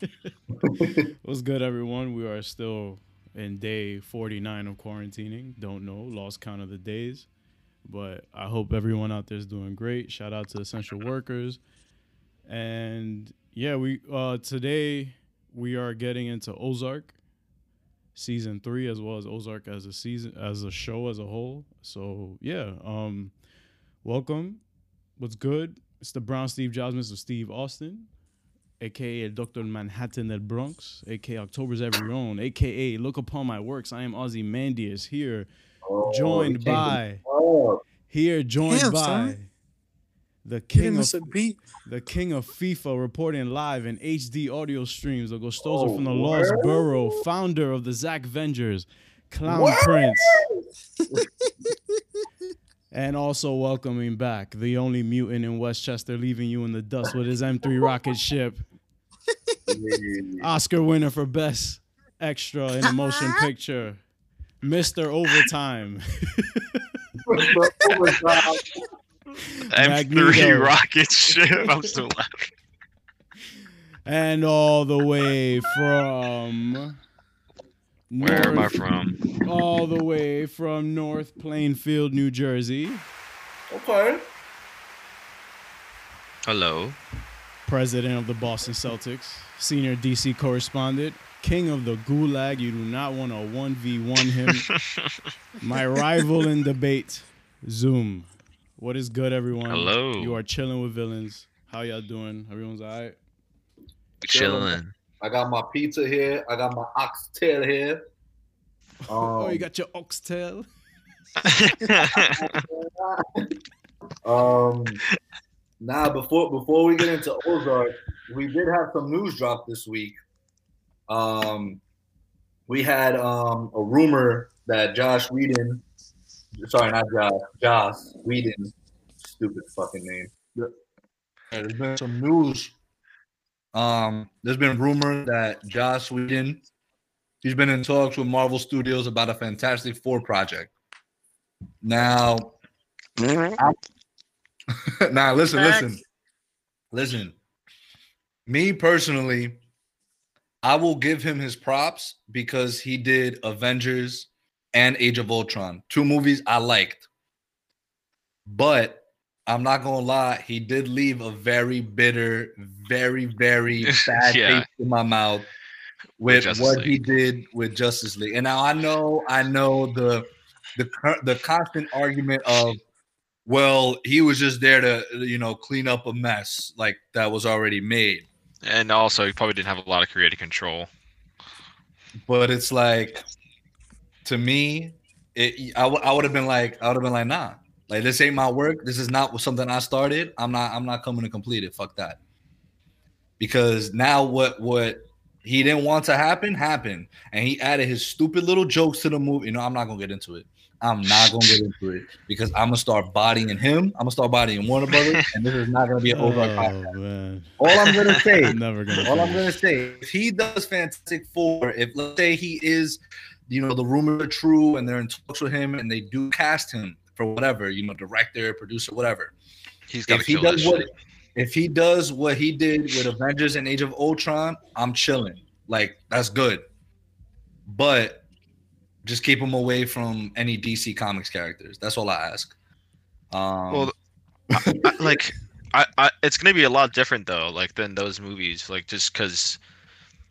What's good, everyone? We are still in day 49 of quarantining. Don't know, lost count of the days. But I hope everyone out there is doing great. Shout out to essential workers. And yeah, we uh today we are getting into Ozark season 3 as well as Ozark as a season as a show as a whole. So, yeah, um welcome. What's good? It's the Brown Steve Jobs of Steve Austin aka Dr. Manhattan del Bronx, aka October's Very Own, aka Look Upon My Works. I am Ozymandias here, Oh, joined by here joined Damn, by son. the king of the king of FIFA reporting live in HD audio streams. The Gostoso Oh, from the Lost? Borough, founder of the Zach Vengers, Clown? Prince. And also welcoming back the only mutant in Westchester, leaving you in the dust with his M3 rocket ship. Oscar winner for best extra in a motion uh-huh. picture, Mr. Overtime. Magneto. M3 rocket ship. I'm still laughing. and all the way from Where am I from? All the way from North Plainfield, New Jersey. Okay. Hello. President of the Boston Celtics, senior DC correspondent, king of the gulag. You do not want to 1v1 him. My rival in debate, Zoom. What is good, everyone? Hello. You are chilling with villains. How y'all doing? Everyone's all right? Chilling. I got my pizza here. I got my oxtail here. Um, oh, you got your oxtail? um, now before before we get into Ozark, we did have some news drop this week. Um, we had um a rumor that Josh Whedon, sorry, not Josh, Joss Whedon, stupid fucking name. Yeah, there's been some news. Um, there's been rumor that Joss Whedon, he's been in talks with Marvel Studios about a Fantastic Four project. Now, now listen, listen, listen. Me personally, I will give him his props because he did Avengers and Age of Ultron, two movies I liked. But I'm not gonna lie, he did leave a very bitter, very, very bad Yeah. taste in my mouth with Justice what he did with Justice League. And now I know, I know the the the constant argument of well he was just there to you know clean up a mess like that was already made. And also, he probably didn't have a lot of creative control. but it's like to me it I would have been like i would have been like nah. Like this ain't my work. This is not something i started. I'm not i'm not coming to complete it. Fuck that. Because now what what he didn't want to happen happened. And he added his stupid little jokes to the movie. You know i'm not gonna get into it i'm not gonna get into it because i'm gonna start bodying him i'm gonna start bodying warner brothers and this is not gonna be an over Oh, all i'm gonna say I'm never going to. all I'm gonna say, if he does Fantastic Four, if let's say he is, you know, the rumors are true and they're in talks with him and they do cast him for whatever, you know, director, producer, whatever. He's got to If he kill that does what, shit. if he does what he did with Avengers and Age of Ultron, I'm chilling. Like that's good, but just keep him away from any DC Comics characters. That's all I ask. Um, Well, I, I, like, I, I, it's gonna be a lot different though, like than those movies, like just because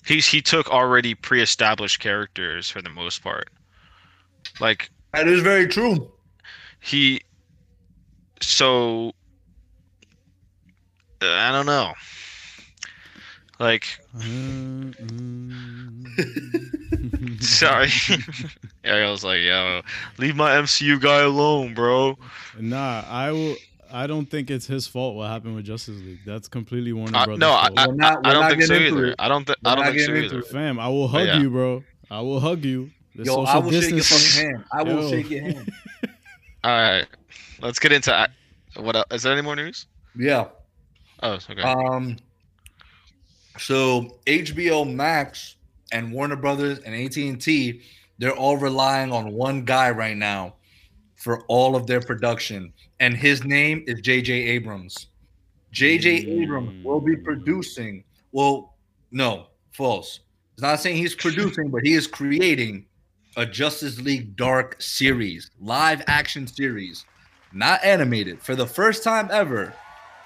he's he took already pre-established characters for the most part. Like that is very true. he, so I don't know. Like, sorry. yeah, I was like, yo, leave my MCU guy alone, bro. nah, I will. I don't think it's his fault what happened with Justice League. That's completely Warner Uh, Brothers. no, I, fault. I, We're not- I don't think so either. I don't, th- I don't think so either. Fam, I will hug yeah. you, bro. I will hug you. The Yo, I social will shake your fucking hand. I will Yo. shake your hand. All right, let's get into uh, what else? Is there any more news? Yeah. Oh, okay. Um. So HBO Max and Warner Brothers and AT and T they're all relying on one guy right now for all of their production, and his name is J.J. Abrams. J.J. Abrams will be producing. Well, no, false. It's not saying he's producing, but he is creating a Justice League Dark series, live action series, not animated. For the first time ever,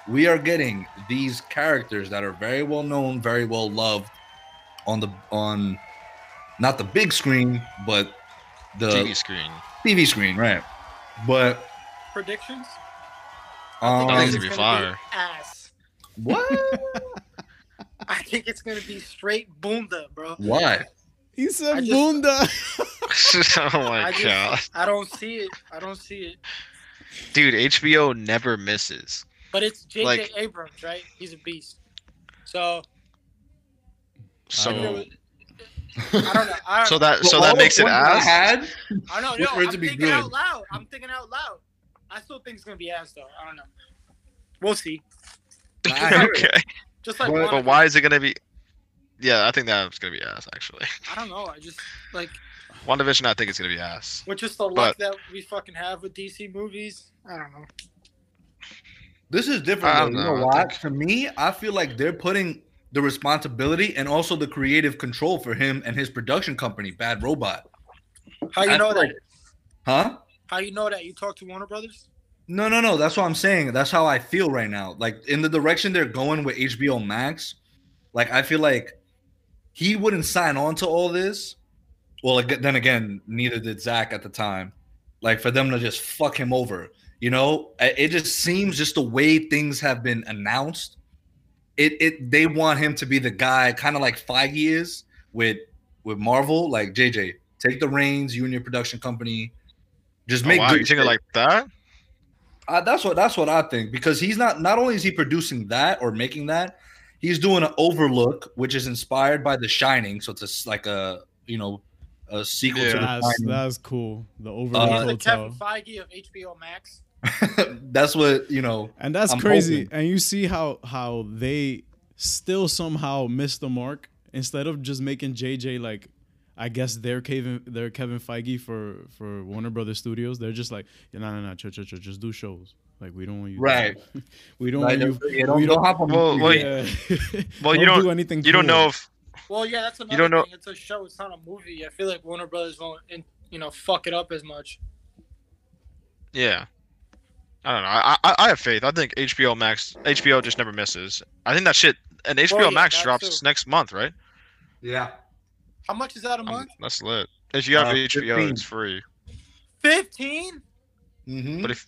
we are getting these characters that are very well known, very well loved on the on not the big screen, but the TV screen. TV screen, right? But Predictions? um, I think it's it's gonna be gonna fire. ass. what? I think it's gonna be straight bunda, bro. Why? He said I just- Bunda. oh my I just, god, I don't see it. I don't see it. dude! HBO never misses. But it's J.J. Like- Abrams, right? He's a beast. So So, I I don't- don't know. I don't so know. that so that makes it ass. had, I don't know. it I'm to be thinking good. out loud. I'm thinking out loud. I still think it's gonna be ass though. I don't know. We'll see. I hear it. okay, Just like But- but why is it gonna be? Yeah, I think that's gonna be ass. Actually, I don't know. I just like One Division, I think it's gonna be ass. with just the luck that we fucking have with DC movies. I don't know. This is different. I don't You know, know why? think- To me, I feel like they're putting the responsibility and also the creative control for him and his production company, Bad Robot. How you I know that? Huh? How you know that? You talked to Warner Brothers? No, no, no. That's what I'm saying. That's how I feel right now. Like in the direction they're going with HBO Max, like I feel like he wouldn't sign on to all this. Well, then again, neither did Zach at the time. Like for them to just fuck him over, you know, it just seems just the way things have been announced. It it they want him to be the guy, kind of like Feige is with with Marvel. Like JJ, take the reins, you and your production company. Just Oh, make wow, good you think it like that? Uh, that's what that's what I think because he's not not only is he producing that or making that, he's doing an Overlook, which is inspired by The Shining. So it's a s like a you know a sequel Yeah. to The That's Shining. that's cool. The Uh, Overlook He's the Hotel. Kevin Feige of HBO Max. that's what you know. And that's I'm crazy. hoping. And you see how how they still somehow missed the mark instead of just making JJ like I guess they're Kevin they're Kevin Feige for for Warner Brothers Studios. They're just like, yeah, no, no, no, ch- ch- ch- just do shows. Like we don't want you, Right. we don't Like, want you. you don't, we don't hop on Well, well, yeah. Well, you Don't don't. anything. You don't know if Well, yeah, that's another don't know- thing. It's a show. It's not a movie. I feel like Warner Brothers won't, you know, fuck it up as much. Yeah. I don't know. I, I I have faith. I think HBO Max HBO just never misses. I think that shit and HBO yeah, Max drops too. next month, right? Yeah. How much is that a Um, month? that's lit. If you have Uh, HBO, 15. it's free. Fifteen. mm-hmm. But if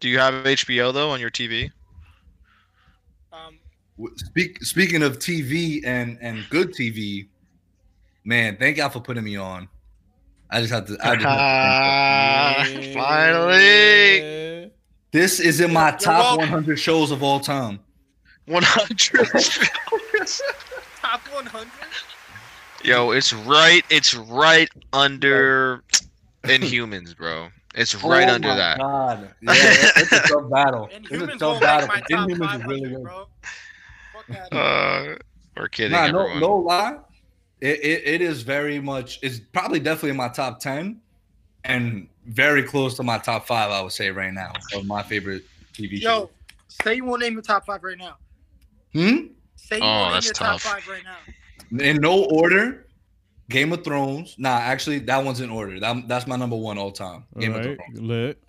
do you have HBO though on your TV? Um, Speak, speaking of TV and and good TV, man, thank y'all for putting me on. I just have to. I just have to thank. Finally. Yeah. this is in my top 100 shows of all time. 100. top one hundred. Yo, it's right. It's right under Inhumans, bro. It's right Oh under my that. God. Yeah, it's a tough battle. And It's a tough battle. make my Inhumans is really good. bro. Uh, we're kidding, Nah, no, no lie. It, it, it is very much. It's probably definitely in my top ten, and very close to my top five. I would say right now of my favorite TV Yo, shows. say you won't name your top five right now. Hmm. Say you Oh, won't name that's your tough. top five right now. In no order. Game of Thrones. Nah, actually, that one's in order. That, that's my number one all time. Game All of Thrones. lit.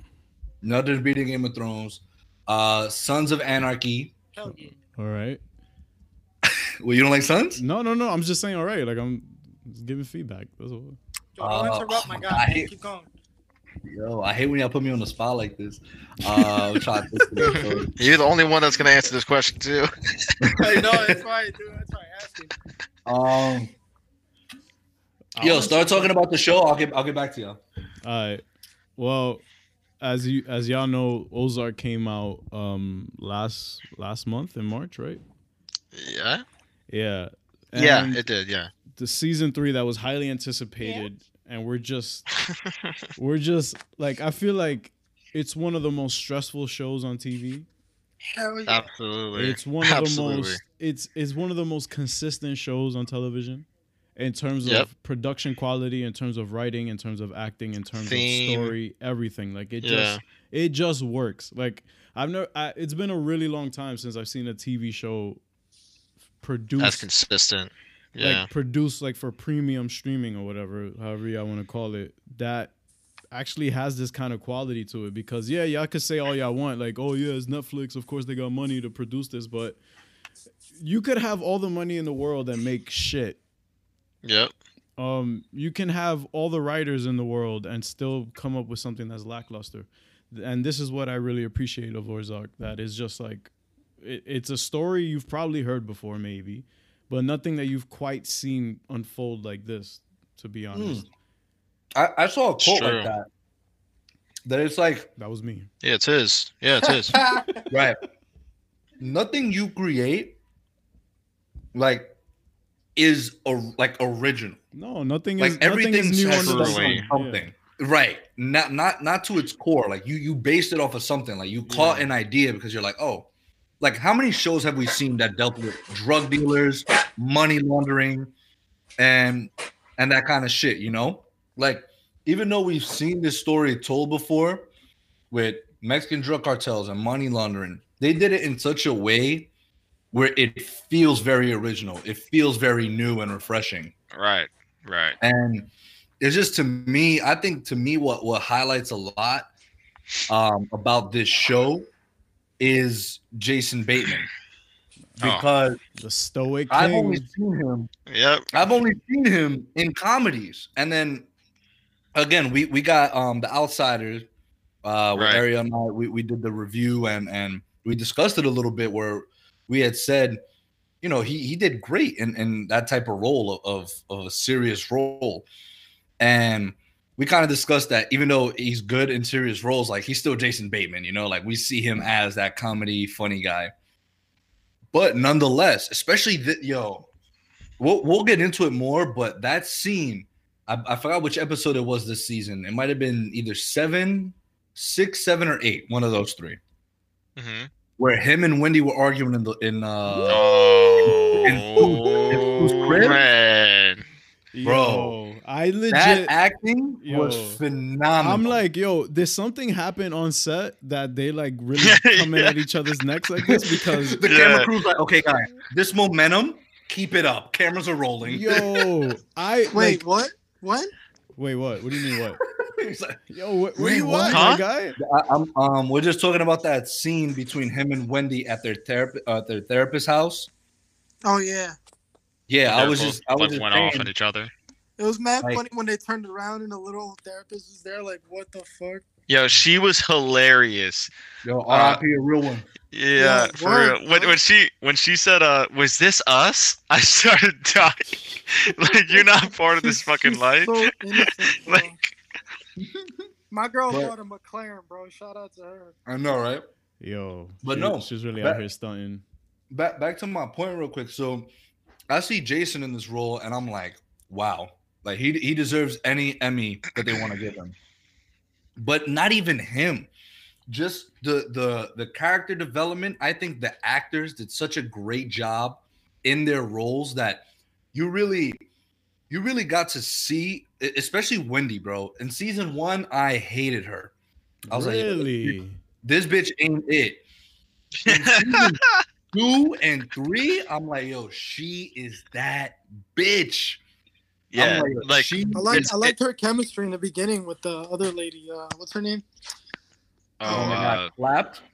Nothing's beating Game of Thrones. Uh, Sons of Anarchy. Hell yeah. All right. Well, you don't like Sons? No, no, no. I'm just saying. All right. Like I'm giving feedback. That's all. Yo, don't Uh, interrupt oh my my guy. God, I hate- Keep going. Yo, I hate when y'all put me on the spot like this. Uh, I'm to think of it. You're the only one that's gonna answer this question too. I know that's why I do. That's why I asked you. Um, yo, start talking about the show. I'll get I'll get back to y'all. All right. Well, as you as y'all know, Ozark came out um last last month in March, right? yeah. Yeah. Yeah, it did. Yeah. The season three that was highly anticipated, and we're just we're just like I feel like it's one of the most stressful shows on TV. Hell yeah. Absolutely. It's one of Absolutely. the most it's it's one of the most consistent shows on television. in terms Yep. of production quality, in terms of writing, in terms of acting, in terms Theme. of story, everything. Like it Yeah. just it just works. Like I've never. I, it's been a really long time since I've seen a TV show produced That's consistent. Yeah. like produced like for premium streaming or whatever, however y'all want to call it, that actually has this kind of quality to it. Because yeah, y'all could say all y'all want, like, oh yeah, it's Netflix, of course they got money to produce this, but you could have all the money in the world and make shit. yep. Um, you can have all the writers in the world and still come up with something that's lackluster. And this is what I really appreciate of Ozark. That is just like, it, it's a story you've probably heard before, maybe, but nothing that you've quite seen unfold like this. To be hmm. honest, I, I saw a quote True. like that. That it's like that was me. Yeah, it's his. Yeah, it's his. right. Nothing you create, like, is a, like original. No, nothing Like is nothing everything is new has under the to sun. be Yeah. something. Right. Not not not to its core. Like you you based it off of something. Like you caught Yeah. an idea because you're like, oh, like how many shows have we seen that dealt with drug dealers, money laundering, and and that kind of shit, you know? Like, even though we've seen this story told before with Mexican drug cartels and money laundering, they did it in such a way where it feels very original. It feels very new and refreshing. right. Right. And it's just to me, I think to me, what what highlights a lot um, about this show is Jason Bateman Oh. because The stoic I've king. only seen him. Yep. I've only seen him in comedies, and then again, we we got um the Outsiders. Uh, where Right. Ariel and I we, we did the review and and we discussed it a little bit where we had said, you know, he he did great in in that type of role of of, of a serious role, and we kind of discussed that even though he's good in serious roles, like he's still Jason Bateman, you know, like we see him as that comedy funny guy. But nonetheless, especially the yo, we'll we'll get into it more. But that scene, I, I forgot which episode it was this season. It might have been either seven, six, seven, or eight, one of those three, hmm where him and Wendy were arguing in the in uh Oh, in Food- in Food's crib? man. Bro, Yo, I legit. that acting was phenomenal. I'm like, yo, did something happen on set that they like really coming at each other's necks like this? Because the Yeah. camera crew's like, okay, guys, this momentum, keep it up. Cameras are rolling. yo, I Wait, like, what? What? wait, what? What do you mean what? Like, Yo, what, what Wait, you what? Huh? guy? I, I'm um we're just talking about that scene between him and Wendy at their therapy uh, their therapist house. Oh yeah, Yeah, I was both, just I was like, just went off saying, at each other. it was mad Like- funny when they turned around and the little therapist was there. Like, what the fuck? Yo, she was hilarious. yo, uh, RIP a real one. Yeah, Yeah, for word, real. When, when she when she said, "Uh, was this us?" I started dying. like you're not part of this fucking she's life. So innocent, bro. like My girl But- bought a McLaren, bro. Shout out to her. I know, right? Yo, But she- no, she's really that- out here stunting. Back back to my point real quick. So I see Jason in this role and I'm like, wow. Like he he deserves any Emmy that they want to give him. But not even him. Just the the the character development. I think the actors did such a great job in their roles that you really you really got to see especially Wendy, bro. In season 1, I hated her. I was like, really? This bitch ain't it. In season two and three, I'm like, yo, she is that bitch. I'm yeah, like she I like is I liked her chemistry in the beginning with the other lady. Uh, what's her name? oh, oh my uh, god, slapped.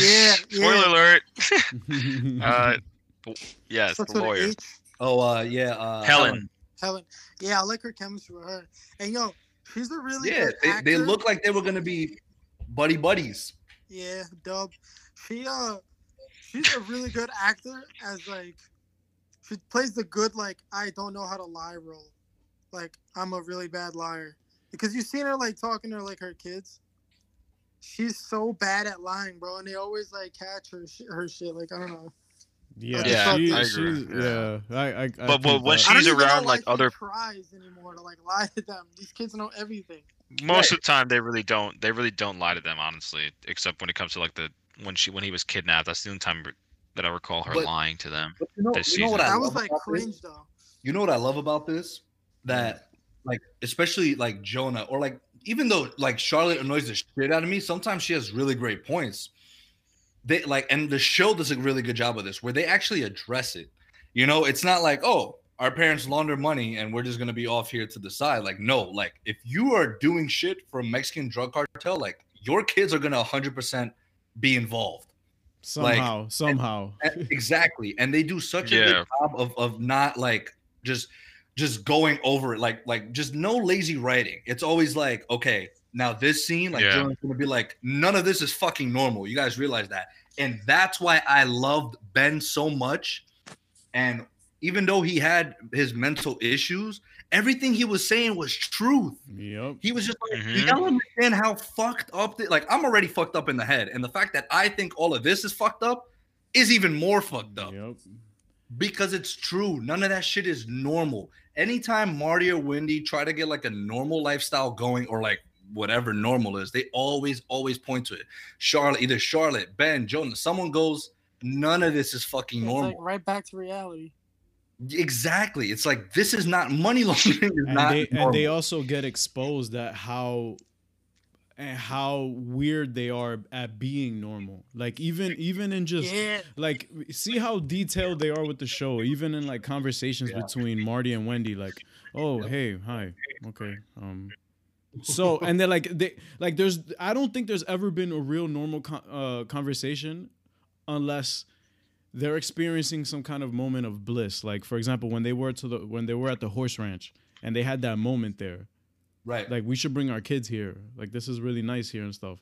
Yeah, spoiler yeah. alert. Uh, b- yes, the Starts with an lawyer. Oh uh yeah, uh Helen. Helen. Yeah, I like her chemistry with her. And yo, she's a really Yeah, good they, actor. they look like they were gonna be buddy buddies. Yeah, dub. She uh, she's a really good actor. As like, she plays the good like I don't know how to lie role. Like I'm a really bad liar because you've seen her like talking to like her kids. She's so bad at lying, bro, and they always like catch her sh- her shit. Like I don't know. yeah, Yeah, she, I agree, she's, yeah. yeah. I, I, I But- but when that- she- I don't She's even know around, like, other- tries anymore to like lie to them. These kids know everything. Most of the time, they really don't. They really don't lie to them, honestly. Except when it comes to like the when she when he was kidnapped. That's the only time that I recall her But- lying to them. You know, This you know what I That was like about this? cringe though. you know what I love about this? That mm. like especially like Jonah or like even though like Charlotte annoys the shit out of me, sometimes she has really great points. They like and the show does a really good job of this where they actually address it. You know, it's not like, oh, our parents launder money and we're just gonna be off here to the side. Like, no, like if you are doing shit for a Mexican drug cartel, like your kids are gonna 100% be involved. Somehow, somehow. And- exactly and they do such a Yeah. good job of of not like just just going over it like like just no lazy writing it's always like okay now this scene like Yeah. Jonah's gonna be like none of this is fucking normal you guys realize that and that's why i loved ben so much and even though he had his mental issues everything he was saying was truth Yep. he was just like, Mhm. you don't understand how fucked up. The, like, I'm already fucked up in the head, and the fact that I think all of this is fucked up is even more fucked up Yep. because it's true. None of that shit is normal. Anytime Marty or Wendy try to get like a normal lifestyle going, or like whatever normal is, they always always point to it. Charlotte, either Charlotte, Ben, Jonah, someone goes, none of this is fucking It's normal. like right back to reality. Exactly. It's like this is not money laundering. And not they and they also get exposed at how and how weird they are at being normal. Like even even in just yeah. like see how detailed they are with the show even in like conversations Yeah. between marty and wendy like oh Yep. hey hi okay um so and then like they like there's i don't think there's ever been a real normal con- uh conversation unless they're experiencing some kind of moment of bliss like for example when they were to the when they were at the horse ranch and they had that moment there right. like we should bring our kids here like this is really nice here and stuff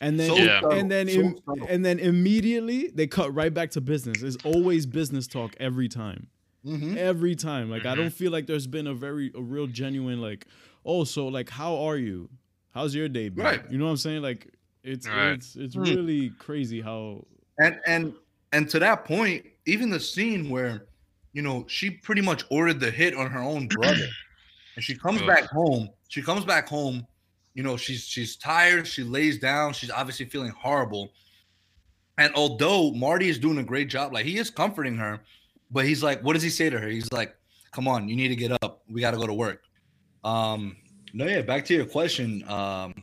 and then So Yeah. and then so im- and then immediately they cut right back to business it's always business talk every time Mhm. every time like i Mhm. don't feel like there's been a very a real genuine like oh so like how are you how's your day been? Right. you know what i'm saying like it's Right. it's it's Hmm. really crazy how And and and to that point, even the scene where, you know, she pretty much ordered the hit on her own brother, and she comes back home. She comes back home. You know, she's she's tired. She lays down. She's obviously feeling horrible. And although Marty is doing a great job, like he is comforting her, but he's like, what does he say to her? He's like, "Come on, you need to get up. We got to go to work." Um, no, yeah. Back to your question, um,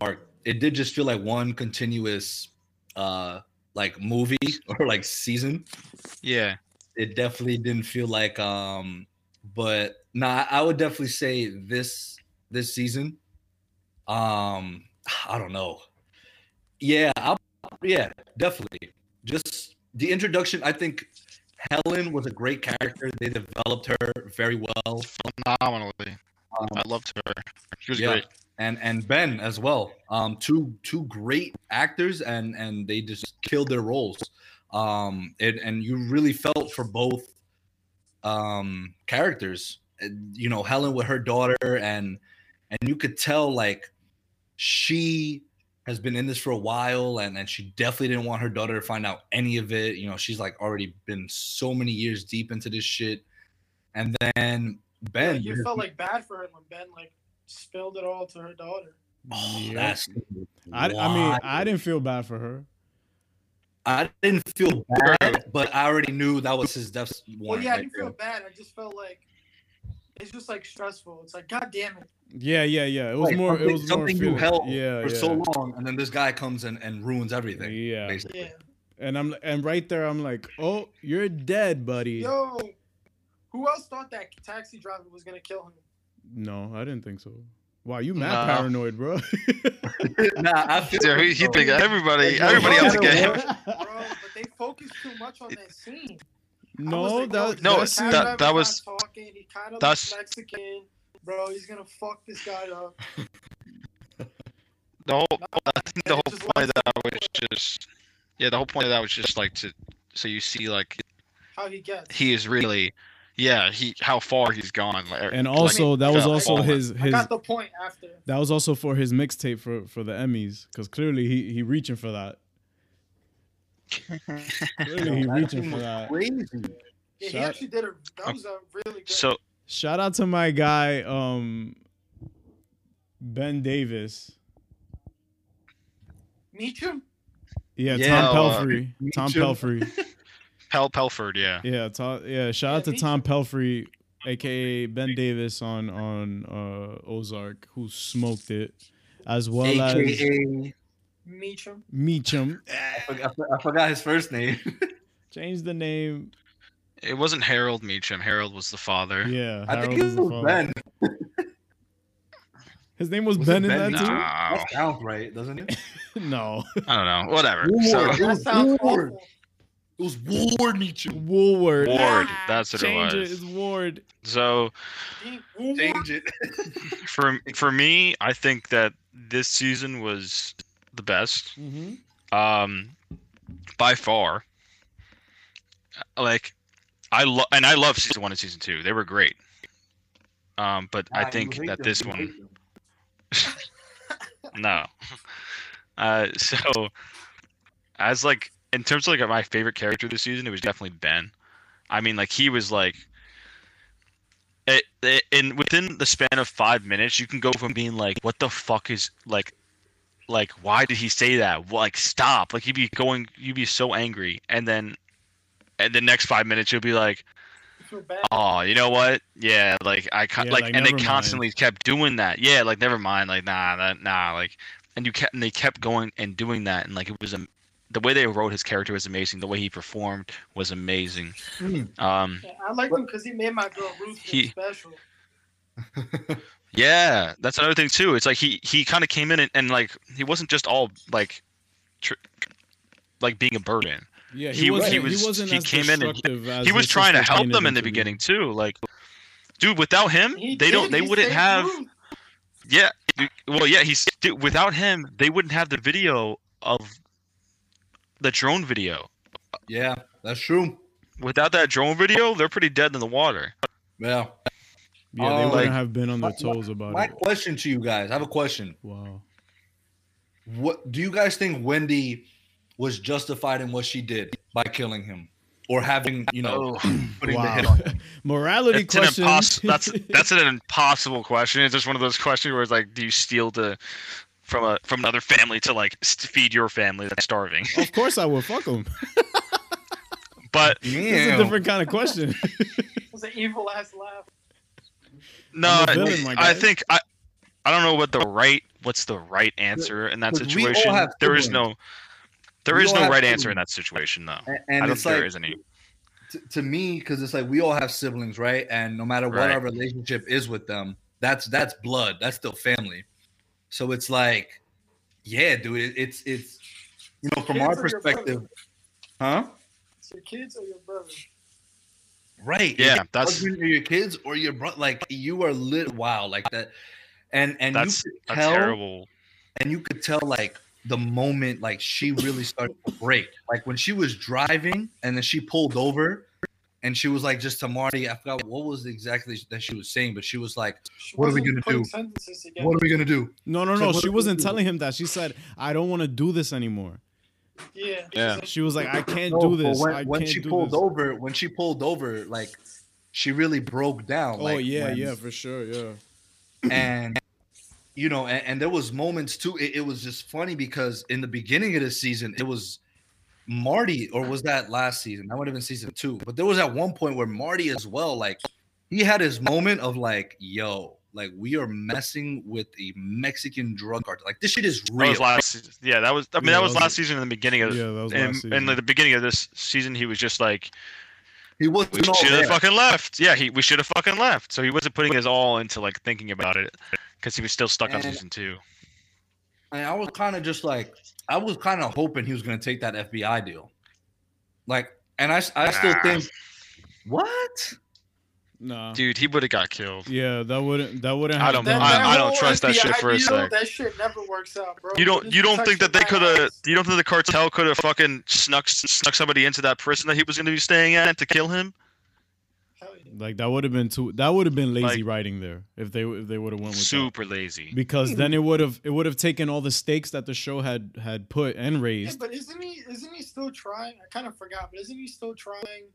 Mark. It did just feel like one continuous, uh, like movie or like season. Yeah. It definitely didn't feel like, um, but nah, I would definitely say this this season. Um, I don't know. Yeah, I'll, yeah, definitely. Just the introduction. I think Helen was a great character. They developed her very well. Phenomenally. Um, I loved her. She was yeah. great. And and Ben as well. Um, two two great actors, and and they just killed their roles. Um, and and you really felt for both um characters. You know, Helen with her daughter, and and you could tell like she has been in this for a while, and and she definitely didn't want her daughter to find out any of it. You know, she's like already been so many years deep into this shit, and then Ben. Like, you felt like bad for her when Ben like spilled it all to her daughter. Oh, Yep. that's I, I mean i didn't feel bad for her I didn't feel bad, but I already knew that was his death Well, yeah, I didn't feel bad. I just felt like it's just like stressful. It's like, god damn it. yeah yeah yeah it was Right, more it something, was more you feeling- held yeah for yeah so long, and then this guy comes and, and ruins everything. yeah basically. Yeah. and i'm and right there i'm like oh you're dead buddy Yo, who else thought that taxi driver was gonna kill him? No i didn't think so wow you mad Nah. paranoid bro nah, I feel Yeah, he, he think everybody, everybody else matter get what- Bro, but they focus too much on that scene. I no like, bro, that oh, No, that taxi that- that was- talking. He kind of that's- looks Mexican. Bro, he's gonna fuck this guy up. the whole. I think the whole point of that was just. Yeah, the whole point of that was just like to, so you see like How he gets. he is really, yeah, he how far he's gone. Like, and like, also that was also Oh. his I his got the point after. that was also for his mixtape for for the Emmys because clearly he he reaching for that. Clearly he reaching for that. Crazy. Yeah, he actually did a. That was a really good. so Shout out to my guy um Ben Davis. Meachum. Yeah, Yeah, Tom uh, Pelphrey. Tom Pelphrey. Pel Pelford, yeah. Yeah, Tom, yeah. Shout Yeah, out to Meachum. Tom Pelphrey. aka Ben Davis on on uh, Ozark, who smoked it, as well as Meachum. Meachum. I forgot, I forgot his first name. Change the name. It wasn't Harold Meachum. Harold was the father. Yeah, I think Harold it is the was. Ben. His name was, Was it Ben in Ben that Meachum? too. No, That sounds right, doesn't it? It no, I don't know. Whatever. Woolward. So, That was sounds Woolward. Awful. was Ward Meachum. Woolward. Ward, that's what it Change was. It's Ward. so Change it. for for me, I think that this season was the best. Mm-hmm. um by far like i love and i love season one and season two they were great um but i Nah, you think hate that them, this you one no uh so as like in terms of like my favorite character this season it was definitely ben. I mean like he was like it, it, in within the span of five minutes you can go from being like what the fuck is like like why did he say that? Like stop. Like you'd be going you'd be so angry. And then and the next five minutes you'll be like You feel bad. oh you know what? Yeah like i con- Yeah, like, like, and they mind. constantly kept doing that. Yeah like never mind. Like nah that, nah like and you kept and they kept going and doing that and like it was a the way they wrote his character was amazing the way he performed was amazing Mm. um Yeah, I like him because he made my girl Ruth He- special. Yeah, that's another thing too. It's like he he kind of came in and, and like he wasn't just all like tr- like being a burden. Yeah, He he, was- wasn't. he He, was- wasn't he as came in and he- he was trying to help them in the beginning too. Like, dude, without him, He they did, don't. They wouldn't have. Ruth. Yeah, well, yeah. He's dude, without him, they wouldn't have the video of the drone video. yeah, that's true. Without that drone video, they're pretty dead in the water. Yeah. Yeah, they Oh, wouldn't like, have been on their my- toes about My it. My question to you guys, I have a question. Wow. What do you guys think Wendy was justified in what she did by killing him or having, you know, oh, putting the hit on Wow. him? Morality It's an question. That's that's an impossible question. It's just one of those questions where it's like, do you steal to from a from another family to like feed your family that's starving? of course, I would fuck them. But It's a different kind of question. It was an evil ass laugh. no, I'm a I- villain, my I think I I don't know what the right what's the right answer in that situation. There is no there We is no have right answer in that situation though. And, I don't it's think like there is any. to, to me because it's like we all have siblings right and no matter what Right. our relationship is with them that's that's blood that's still family so it's like yeah dude it, it's it's you know from Kids our perspective huh It's your kids or your brother. right Yeah, Your that's husband your kids or your bro like you are lit wow like that and and That's you could tell terrible. and you could tell like the moment like she really started to break like when she was driving and then she pulled over and she was like just to marty i forgot what was exactly that she was saying but she was like She What are we gonna do? what are we gonna do No, no, no. what She wasn't telling him that. She said, "I don't want to do this anymore." Yeah. Yeah. She was like, "I can't No, do this. when, I when can't she do pulled this." over when she pulled over like she really broke down Oh like, yeah, when- yeah, for sure, yeah. and you know and, and there was moments too it, it was just funny because in the beginning of the season it was marty or was that last season that would have been season two but there was at one point where marty as well like he had his moment of like yo like we are messing with a mexican drug cartel like this shit is That real was last. se- Yeah, that was. I mean, Yeah, that that was was- last season. In the beginning of, Yeah, that was in, last season. in the beginning of this season, he was just like, he wasn't all should have fucking left. Yeah, he we should have fucking left. So he wasn't putting his all into like thinking about it because he was still stuck on season two. And i was kind of just like i was kind of hoping he was going to take that fbi deal like and i, I still Nah. think what Nah. Dude, he would have got killed. Yeah, that wouldn't. That wouldn't. I have don't- been- I- I don't whole trust that shit for a deal, sec. That shit never works out, bro. You don't you don't think that they could have you don't think the cartel could have fucking snuck snuck somebody into that prison that he was going to be staying at to kill him? Hell yeah. Like that would have been too. That would have been lazy Like- writing there if they if they would have went with that. Super lazy. Because then hmm. it would have it would have taken all the stakes that the show had had put and Yeah, raised. but isn't he isn't he still trying? I kind of forgot, but isn't he still trying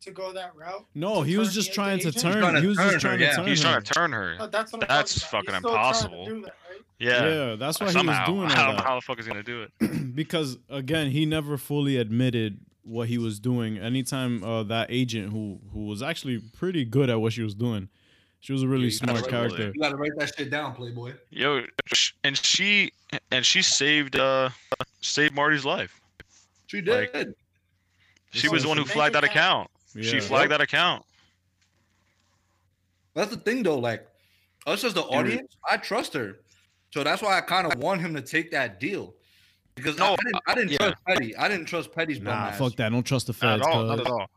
to go that route? No, he was just trying to turn. trying He was just trying to turn He's trying to turn her. Oh, that's what I'm That's fucking He's still trying to impossible. that, right? Yeah. Yeah, that's why Somehow. he was doing I all don't know that. how the fuck is he going to do it. because again, he never fully admitted what he was doing. Anytime uh, that agent who who was actually pretty good at what she was doing, she was a really Yeah, smart character. You gotta write that shit down, Playboy. Yo, and she and she saved uh saved Marty's life. She Like- did. She Oh, was the one who flagged that account. account. She Yeah. flagged that account. That's the thing, though. Like us as the audience, I trust her, so that's why I kind of want him to take that deal. Because No, I didn't, I didn't yeah. trust Petty. I didn't trust Petty's bum Nah, ass. fuck that. I don't trust the Not feds. at all. Not at all.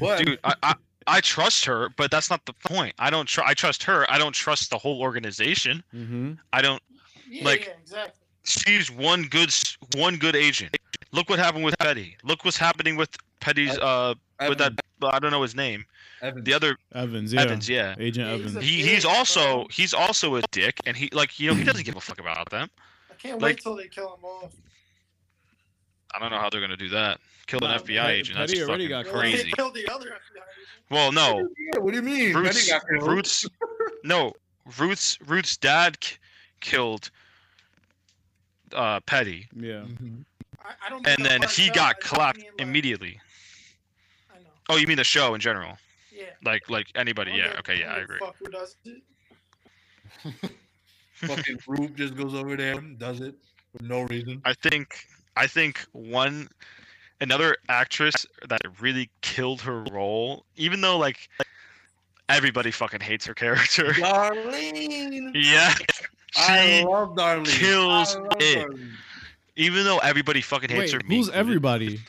But Dude, I, I I trust her, but that's not the point. I don't tr- I trust her. I don't trust the whole organization. Mhm. I don't. Yeah, Like- yeah, exactly. She's one good one good agent. Look what happened with Petty. Look what's happening with Petty's uh with that I don't know his name. Evans. The other Evans, yeah. Evans, yeah. Agent Yeah, Evans. He he's also he's also a dick, and he like you know he doesn't give a fuck about them. I can't like- wait till they kill him off. I don't know how they're gonna do that. Kill an FBI Petty- agent. That's Petty fucking got crazy. killed the other FBI agent. Well, no, what do you mean? Petty Ruth's got killed. Ruth's no Ruth's Ruth's dad k- killed uh Petty, Yeah. Mhm. I, I don't. and then he cartel, got I just clapped like- immediately. I know. Oh, you mean the show in general? Yeah. Like like anybody? Yeah. Okay. Yeah, I agree. Fuck who does it. Fucking Rube just goes over there, and does it for no reason. I think I think one another actress that really killed her role, even though like everybody fucking hates her character. Darlene. yeah. I love Darlene. kills love it. Darlene. even though everybody fucking hates Wait, her. me who's included. everybody?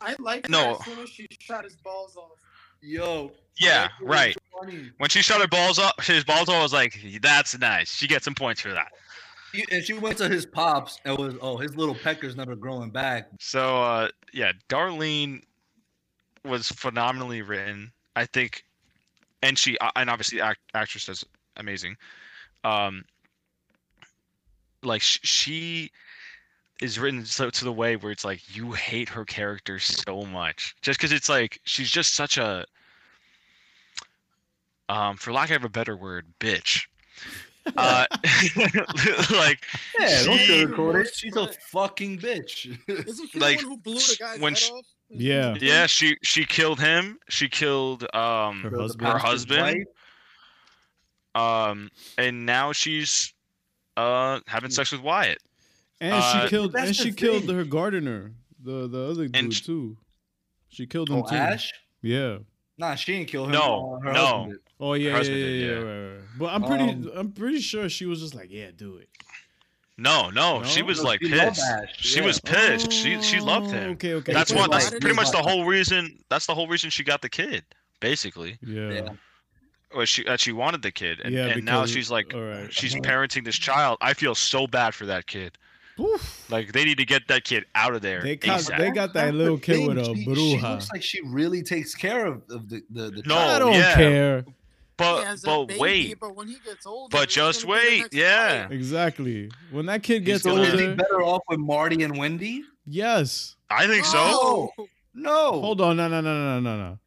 I like her No. as soon as she shot his balls off. Yo. Yeah, that right. When she shot her balls up, his balls off, I was like, "That's nice." She gets some points for that. And she went to his pops and was, oh, his little pecker's never growing back. So uh, yeah, Darlene was phenomenally written. I think, and she uh, and obviously act, actress is amazing. Um, like sh- she is written so to the way where it's like you hate her character so much just because it's like she's just such a um for lack of a better word bitch uh like Yeah, don't She- sugarcoat it. She's a fucking bitch. Isn't she Like, the one who blew the guy's when head sh- off? Yeah. yeah she she killed him she killed um Her husband. Her husband? um and now she's uh having sex with Wyatt And Uh, she killed and the she killed thing. her gardener, the the other dude sh- too. She killed him Oh, too. Ash? Yeah. Nah, she didn't kill him. No, uh, her no. husband did. Oh yeah, yeah, yeah, yeah, yeah. right, right. But I'm pretty, Um, I'm pretty sure she was just like, yeah, do it. no no, she was No, like she pissed she yeah. was pissed she she loved Oh, him Okay, okay. that's was what that's pretty much the whole reason that's the whole reason she got the kid basically Yeah. Yeah. or she that she wanted the kid and, Yeah, and now she's like all right. she's Uh-huh. parenting this child i feel so bad for that kid Oof. like they need to get that kid out of there They got, ASAP. they got that That's little kid thing, with a she, She bruja. looks like she really takes care of, of the, the, the No, child. I don't yeah. care. but He has a but baby, wait But when he gets older, But just gonna be the wait, yeah. Wyatt. Exactly. When that kid gets So is he older, better off with Marty and Wendy? yes. i think so Oh, No. Hold on, no, no, no, no, no, no.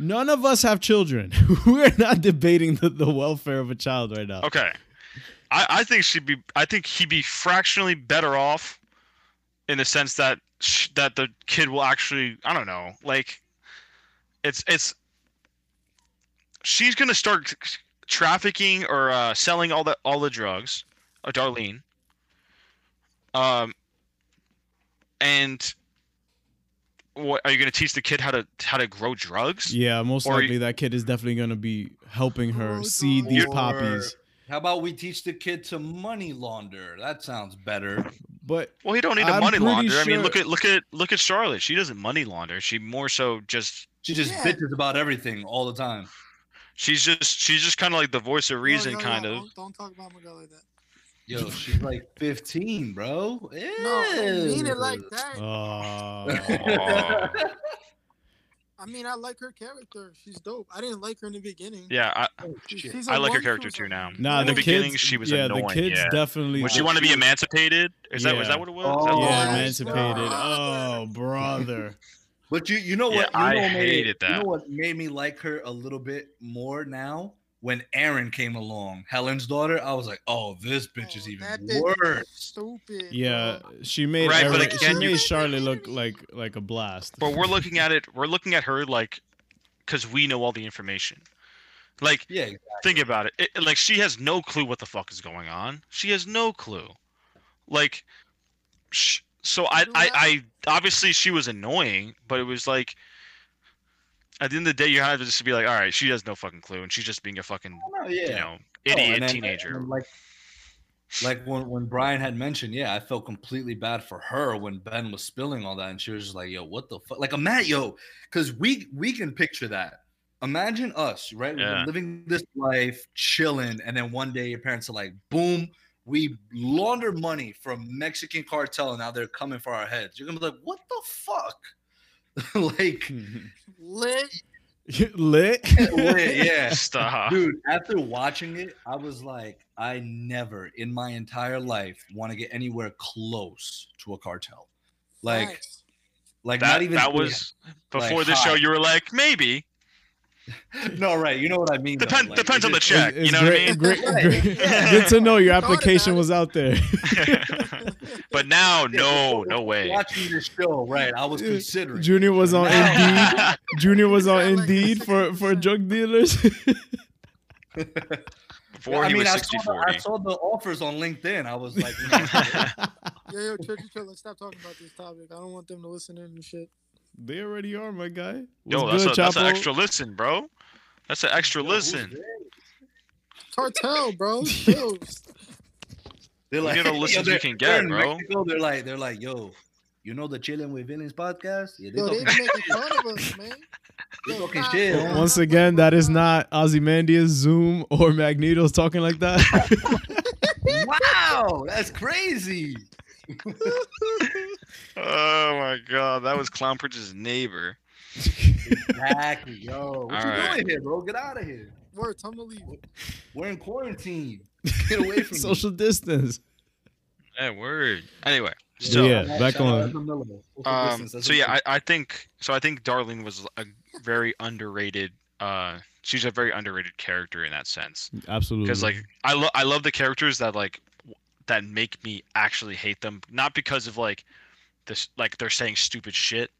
None of us have children. We're not debating the, the welfare of a child right now. Okay. I, I think she'd be. I think he'd be fractionally better off, in the sense that sh- that the kid will actually. I don't know. Like, it's it's. She's gonna start trafficking or uh, selling all the all the drugs, uh, Darlene. Um. And. What are you gonna teach the kid how to how to grow drugs? Yeah, most Or- likely that kid is definitely gonna be helping her Oh, see no. these Or- poppies. How about we teach the kid to money launder? That sounds better. But Well, he don't need to I'm money pretty launder. I mean, look at look at look at Charlotte. She doesn't money launder. She more so just She just Yeah. bitches about everything all the time. she's just she's just kind of like the voice of reason, yo, yo, kind of. Don't, don't talk about my girl like that. Yo, she's like 15, bro. No, I don't mean it like that. uh, I mean, I like her character. She's dope. I didn't like her in the beginning. Yeah, I, Oh, She- shit. she's I a like her character too now. nah, In the, the beginning, kids, she was annoying. yeah, annoying, the kids yeah. definitely. Would she want to be emancipated? Is that was that what it was? Oh, yeah, was? emancipated. God. Oh, brother. But you, you know Yeah, what? You I know what made- hated You know what made me like her a little bit more now? When Erin came along, Helen's daughter, I was like, oh, this bitch is Oh, even that worse. Stupid. Yeah, she made Right, but Erin- she again, you- made Charlotte look like like a blast. But we're looking at it. We're looking at her like, because we know all the information. Like, Yeah, exactly. think about it. it. Like, she has no clue what the fuck is going on. She has no clue. Like, sh- so I, I. I obviously she was annoying, but it was like, at the end of the day, you have to just be like, all right, she has no fucking clue, and she's just being a fucking, Oh, yeah. you know, Oh, idiot and then- teenager. and like, like when, when Brian had mentioned, yeah, I felt completely bad for her when Ben was spilling all that, and she was just like, "Yo, what the fuck?" Like, a Matt, yo, because we we can picture that. Imagine us, right? Yeah. living this life, chilling, and then one day your parents are like, "Boom." We launder money from Mexican cartel, and now they're coming for our heads. You're gonna be like, "What the fuck?" like, mm-hmm. Lit. Lit. lit, yeah. Stop. Dude, after watching it, I was like, I never in my entire life want to get anywhere close to a cartel. Like, Facts. like that not even that was before like, the show. You were like, maybe no right. You know what I mean? though, depends like, depends on the check. It's you know what I mean? Great, great. yeah. Good to know your application was out there. but now, no, no way. Watching this show, right? I was considering. Junior was on Indeed. Junior was on Indeed for for drug dealers. Before I he mean, was I 60 saw, the, I saw the offers on LinkedIn. I was like, you know, Yo, yo, chill, chill, chill. Let's stop talking about this topic. I don't want them to listen in and shit. They already are, my guy. Yo, that's, good, a, that's an extra listen, bro. That's an extra yo, listen. Cartel, bro. They're We like, get all yo, listens we they're- can they're get, bro. Mexico, they're like, they're like, yo, you know the Chilling with Villains podcast? Yeah, they Yo, they talking, making fun of us, man. Yo, talking nah, shit. man. Once again, that is not Ozymandias, Zoom, or Magneto's talking like that. wow, that's crazy. Oh my god, that was Clown Prince's neighbor. Exactly, yo. What All you right. doing here, bro? Get out of here. Word, tell them to leave. We're in quarantine. Get away from Social distance. Yeah, word. Anyway, so yeah, back on. Ezra Miller. Social um, so yeah, I, I think so. I think Darlene was a very underrated. Uh, she's a very underrated character in that sense. Absolutely. because like I love I love the characters that like w- that make me actually hate them, not because of like this like they're saying stupid shit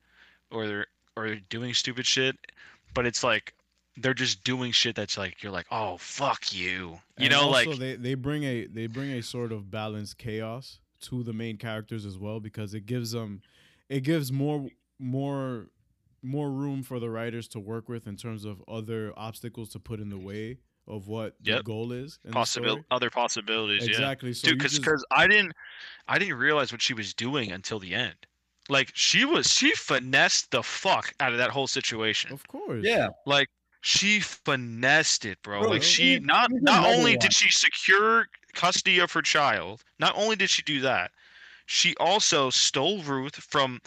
or they're or they're doing stupid shit, but it's like they're just doing shit that's like you're like oh fuck you, you And know like they, they bring a they bring a sort of balanced chaos to the main characters as well because it gives them it gives more more more room for the writers to work with in terms of other obstacles to put in the way of what the goal is. in the possible other possibilities. Yeah. Exactly. So dude you because just- i didn't i didn't realize what she was doing until the end like she was she finessed the fuck out of that whole situation of course. yeah, like she finessed it bro, Bro, like she- she not she's not only one. did she secure custody of her child not only did she do that she also stole ruth from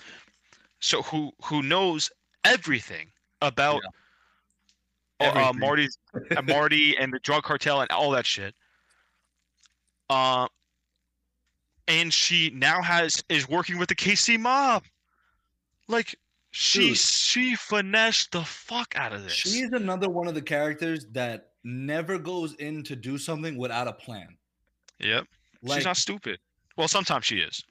so who who knows everything about uh, uh, marty's uh, Marty and the drug cartel and all that shit. Uh, and she now has is working with the KC mob. Like she Dude. she finessed the fuck out of this. she is another one of the characters that never goes in to do something without a plan. yep, Like she's not stupid. Well, sometimes she is.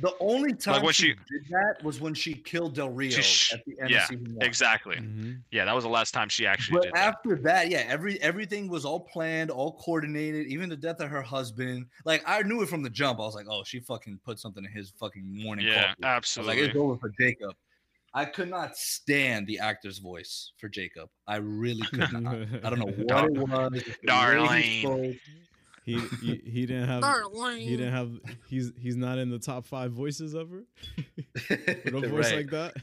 The only time when she, she- did that was when she killed Del Rio sh- at the end yeah, of season one. Exactly. Mhm. Yeah, that was the last time she actually But did that. after that, yeah, every everything was all planned, all coordinated. Even the death of her husband, like I knew it from the jump. I was like, oh, she fucking put something in his fucking morning Yeah, coffee. I was absolutely. like, it's over for Jacob. I could not stand the actor's voice for Jacob. I really could not. I don't know what Dar- it was. Darling. way he He, he he didn't have Darlene. he didn't have he's he's not in the top five voices ever. With a voice Right. like that.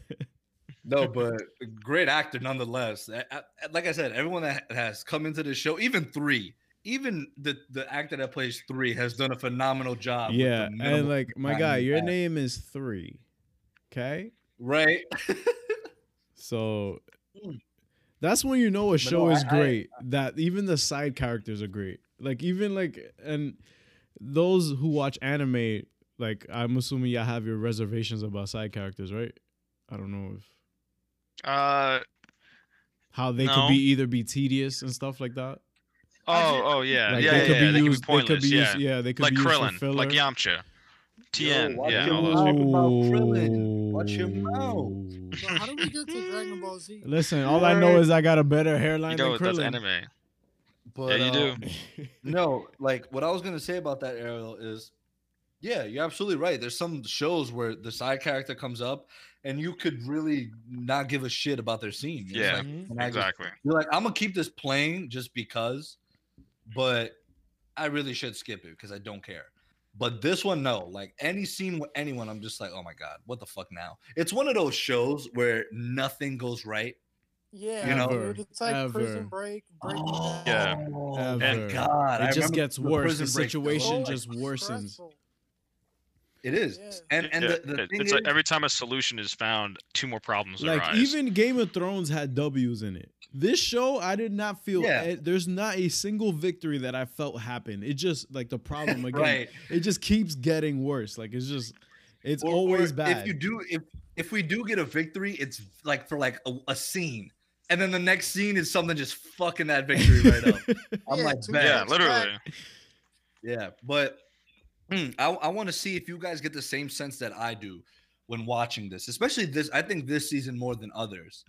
No, but great actor nonetheless. I- I- like I said, everyone that has come into the show, even three, even the the actor that plays three has done a phenomenal job. yeah, and like my guy, your had. name is three. Okay? right? So that's when you know a show no, is I- I- great. that even the side characters are great. Like even like and those who watch anime, like I'm assuming y'all have your reservations about side characters, right? I don't know if uh, how they No. could be either be tedious and stuff like that. Oh, oh yeah, Like yeah, they yeah. could yeah, be they used. could be they could be yeah, used. Yeah, they could like be used for Krillin, filler. like Yamcha, Tien. watch yeah, your all those people. about Krillin. Watch your mouth. So how do we get to Dragon Ball Z? Listen, all I know is I got a better hairline You know than that's anime. But yeah, you do. um, no, like what I was gonna say about that Ariel is, yeah, you're absolutely right. There's some shows where the side character comes up, and you could really not give a shit about their scene. It's Yeah, like, Mhm. can I just- Exactly. you're like, I'm gonna keep this playing just because, but I really should skip it because I don't care. But this one, no. Like any scene with anyone, I'm just like, oh my god, what the fuck now? It's one of those shows where nothing goes right. Yeah, You know- dude, it's like Ever. Prison Break. Breaking Bad. Yeah. Oh Ever. my god, I it just gets the worse. The Prison situation Oh, just worsens. stressful. It is, Yeah. and and Yeah, the, the it- thing it's is, like every time a solution is found, two more problems Like arise. even Game of Thrones had W's in it. This show, I did not feel. Yeah. eh, there's not a single victory that I felt happen. It just like the problem again. right? It just keeps getting worse. Like it's just, it's Or- or always bad. If you do, if if we do get a victory, it's like for like a, a scene, and then the next scene is something just fucking that victory right up. I'm Yeah, like, two bet. yeah, literally. Yeah, but hmm, I, I want to see if you guys get the same sense that I do when watching this, especially this. I think this season more than others,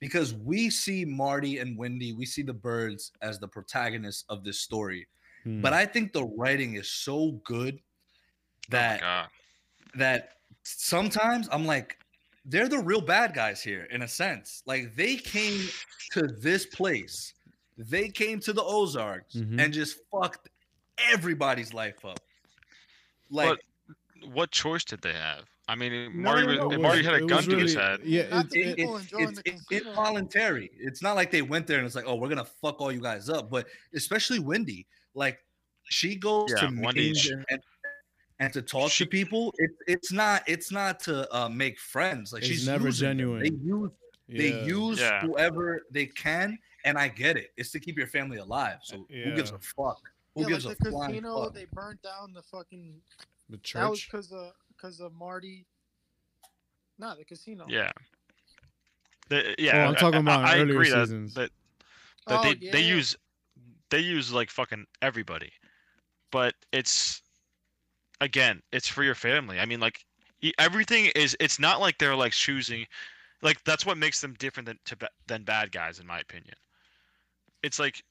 because we see Marty and Wendy, we see the Byrdes as the protagonists of this story. Hmm. But I think the writing is so good Oh that God. that sometimes I'm like, they're the real bad guys here in a sense. Like they came to this place, they came to the Ozarks Mhm. and just fucked everybody's life up. Like What choice did they have? I mean, Marty, no, was, no, Marty was- had a gun was to his head. Yeah, Not it, it, people it's, it's involuntary. It's not like they went there and it's like, oh, we're gonna fuck all you guys up. But especially Wendy, like she goes Yeah, to Wendy, and, and, and to talk she- to people. It, it's not it's not to uh, make friends. Like she's never using them. genuine. They use they use Yeah. whoever they can, and I get it. It's to keep your family alive. So who gives a fuck? Who yeah, gives like a the flying casino, fuck? they burnt down the fucking. the church. That was because of because of Marty. Nah, the casino. Yeah. The- yeah, Oh, I'm talking about I, I earlier agree that, seasons. that, that Oh, they, they use they use like fucking everybody, but it's again, it's for your family. I mean, like everything is. It's not like they're like choosing, like that's what makes them different than to than bad guys, in my opinion. It's like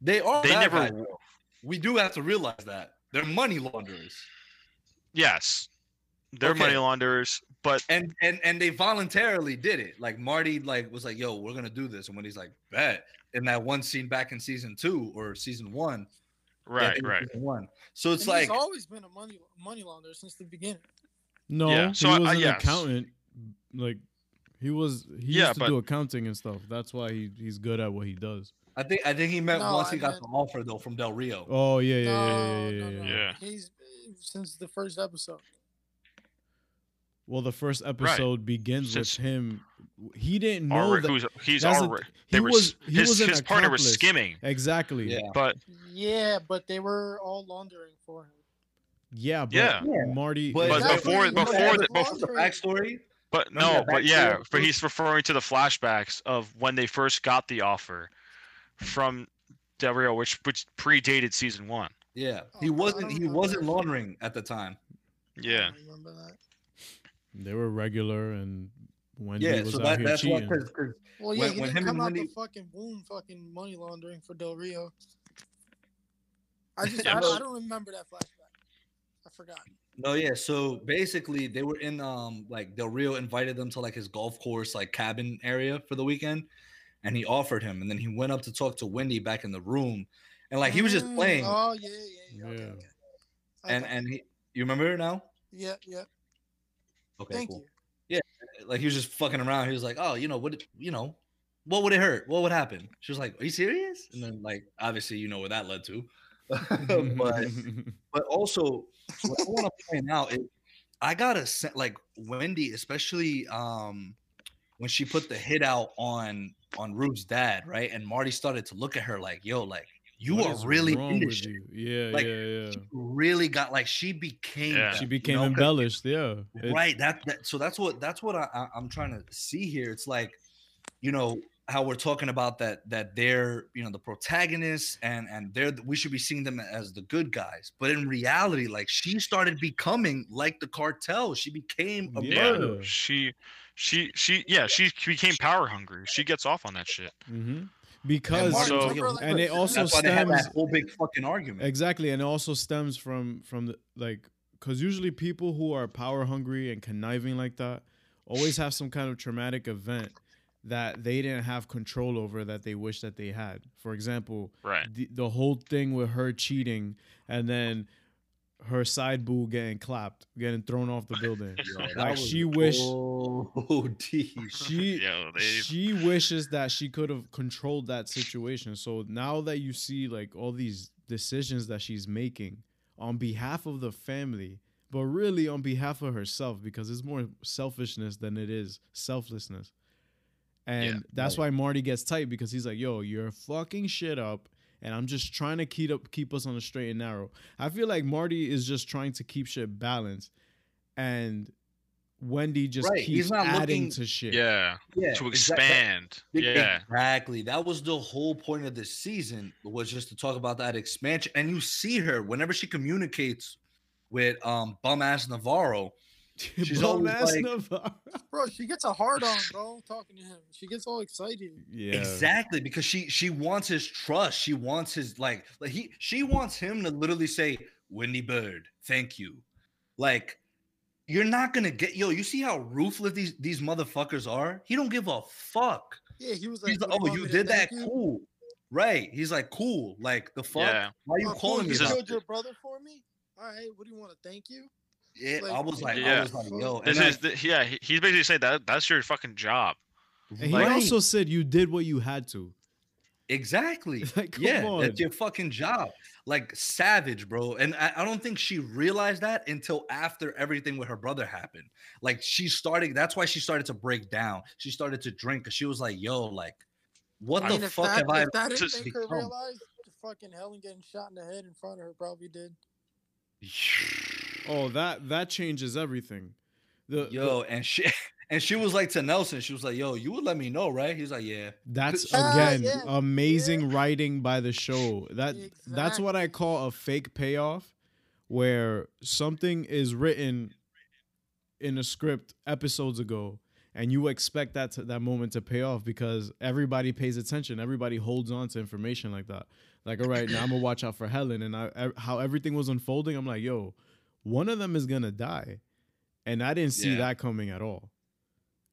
They are. They bad never- guys. We do have to realize that they're money launderers. yes, they're Okay. money launderers, but and and and they voluntarily did it. Like Marty, like was like, "Yo, we're gonna do this," and when he's like, "Bet," in that one scene back in season two or season one, right, it right. one. So it's And like, he's always been a money money launderer since the beginning. No, Yeah, so he was I- an yes. accountant. Like he was, he Yeah, used to but- do accounting and stuff. That's why he, he's good at what he does. I think I think he meant No, once I he got meant- the offer though from Del Rio. Oh yeah, yeah, no, yeah, yeah, yeah, no, yeah, no. yeah. Yeah. He's since the first episode. Well, the first episode begins Since- with him. He didn't know Alre- that. he's that's the already they he were was he his, was an his partner was skimming, Exactly. Yeah. but Yeah, but they were all laundering for him. Yeah, but Yeah. Yeah. Marty. But, But before- You before the- the before the backstory, But Remember no, that but yeah, but he's referring to the flashbacks of when they first got the offer from Del Rio, which which predated season one. yeah, Oh, he wasn't he wasn't laundering at the time. Yeah, don't remember that. They were regular, and Wendy Yeah, was so out that, here that's why cheating. because Well, yeah, When- he when didn't come out Wendy- the fucking womb fucking money laundering for Del Rio. I just Yeah, I, I don't remember that flashback. I forgot. No, yeah. So basically, they were in um like Del Rio invited them to like his golf course like cabin area for the weekend, and he offered him, and then he went up to talk to Wendy back in the room, and like he was just Mm, playing, Oh yeah, yeah, yeah. Okay, okay. and Okay. and he, you remember now? yeah, yeah. Okay, Thank cool. you. Like he was just fucking around. He was like, oh, you know what? You know, what would it hurt? What would happen? She was like, are you serious? And then like obviously you know where that led to, but but also what I want to point out is I gotta se- like Wendy, especially um when she put the hit out on on Ruth's dad, right? And Marty started to look at her like, yo, like you What are really wrong into shit. you? Yeah, Like, yeah, yeah. She really got like she became Yeah. that, She you became embellished. Yeah, right that, that so that's what that's what I, I i'm trying to see here it's like you know how we're talking about that that they're you know the protagonists and and they're we should be seeing them as the good guys but in reality like she started becoming like the cartel she became a Yeah. murderer she, she, she, yeah, she became power hungry. She gets off on that shit. hmm Because Martin So- was like, and it also that's why they had stems that whole big fucking argument exactly, and it also stems from from the like because usually people who are power hungry and conniving like that always have some kind of traumatic event that they didn't have control over that they wish that they had. For example, Right. the, the whole thing with her cheating and then her side boo getting clapped, getting thrown off the building. Yo, like she wish OD. she Yo, she wishes that she could have controlled that situation. So now that you see like all these decisions that she's making on behalf of the family, but really on behalf of herself, because it's more selfishness than it is selflessness. And Yeah. that's Right. why Marty gets tight because he's like, "Yo, you're fucking shit up." And I'm just trying to keep up, keep us on the straight and narrow. I feel like Marty is just trying to keep shit balanced, and Wendy just Right, he's keeps not adding looking- to shit. yeah, Yeah, to expand. that- Yeah, Exactly. That was the whole point of this season was just to talk about that expansion. And you see her whenever she communicates with um bum ass Navarro. She's Bum always ass like- Navarro. Bro, she gets a hard on, bro, talking to him. She gets all excited. Yeah. Exactly, because she she wants his trust. She wants his like like he she wants him to literally say, Wendy Byrde, thank you. Like, you're not gonna get yo, you see how ruthless these these motherfuckers are? He don't give a fuck. Yeah, he was like, He's like, oh, you did that you?" cool. Right. He's like, cool. Like the fuck? yeah. Why are you Oh, cool, calling me You killed your brother for me. All right, what do you want to thank you? Yeah, I Like, was like, I Yeah. was like, yo, This like, is the, yeah. He's basically saying that that's your fucking job. And he right, also said you did what you had to. exactly. Like, come yeah, on. that's your fucking job. Like savage, bro. And I, I don't think she realized that until after everything with her brother happened. Like she started, that's why she started to break down. She started to drink because she was like, yo, like, what I the mean, if fuck that, have I if that didn't just make her realize, fucking Helen getting shot in the head in front of her probably did. Oh, that that changes everything. The, the- Yo, and she and she was like to Nelson, she was like, Yo, you would let me know, right? He's like, Yeah. that's Ah, again yeah, amazing writing by the show. That that's what I call a fake payoff, where something is written in a script episodes ago, and you expect that to, that moment to pay off because everybody pays attention, everybody holds on to information like that. Like, all right, now I'm gonna watch out for Helen, and I, I- how everything was unfolding. I'm like, yo, one of them is gonna die, and I didn't see Yeah. that coming at all.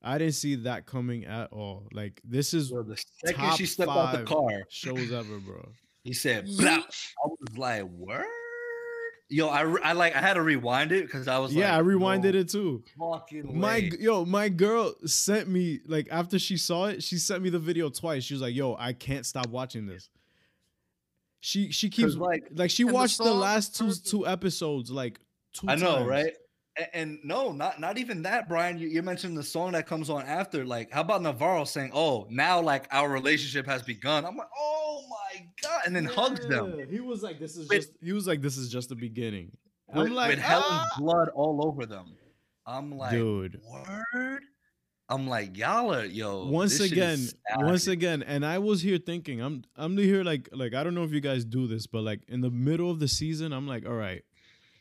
I didn't see that coming at all. Like, this is Yo, the second Top she stepped out the car, shows ever, bro. he said, Yeet. Blah. I was like, Word? Yo, I, I like I had to rewind it because I was Yeah, I rewinded it too. Fucking My way. yo, my girl sent me like after she saw it, she sent me the video twice. She was like, "Yo, I can't stop watching this." She she keeps 'Cause, like, like she and the watched the, last two two episodes like two. I know, times. right? And, and no, not not even that, Brian. You, you mentioned the song that comes on after. Like, how about Navarro saying, "Oh, now like our relationship has begun"? I'm like, "Oh my god!" And then hugs them He was like, "This is With- just." He was like, "This is just the beginning." with, I'm like, with Helen's "Ah!" blood all over them. I'm like, dude. word. I'm like, y'all are yo. once again once again and i was here thinking i'm i'm here like like i don't know if you guys do this but like in the middle of the season i'm like all right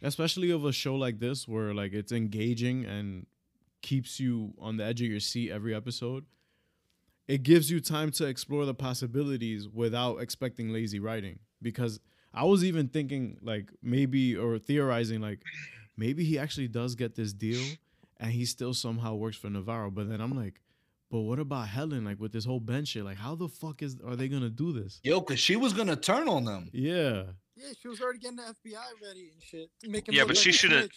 especially of a show like this where like it's engaging and keeps you on the edge of your seat every episode it gives you time to explore the possibilities without expecting lazy writing because i was even thinking like maybe or theorizing like maybe he actually does get this deal and he still somehow works for navarro but then i'm like but what about Helen? Like with this whole bench shit, like how the fuck is are they gonna do this? yo, because she was gonna turn on them. Yeah, Yeah, she was already getting the FBI ready and shit. to Make him Yeah, but she shoulda-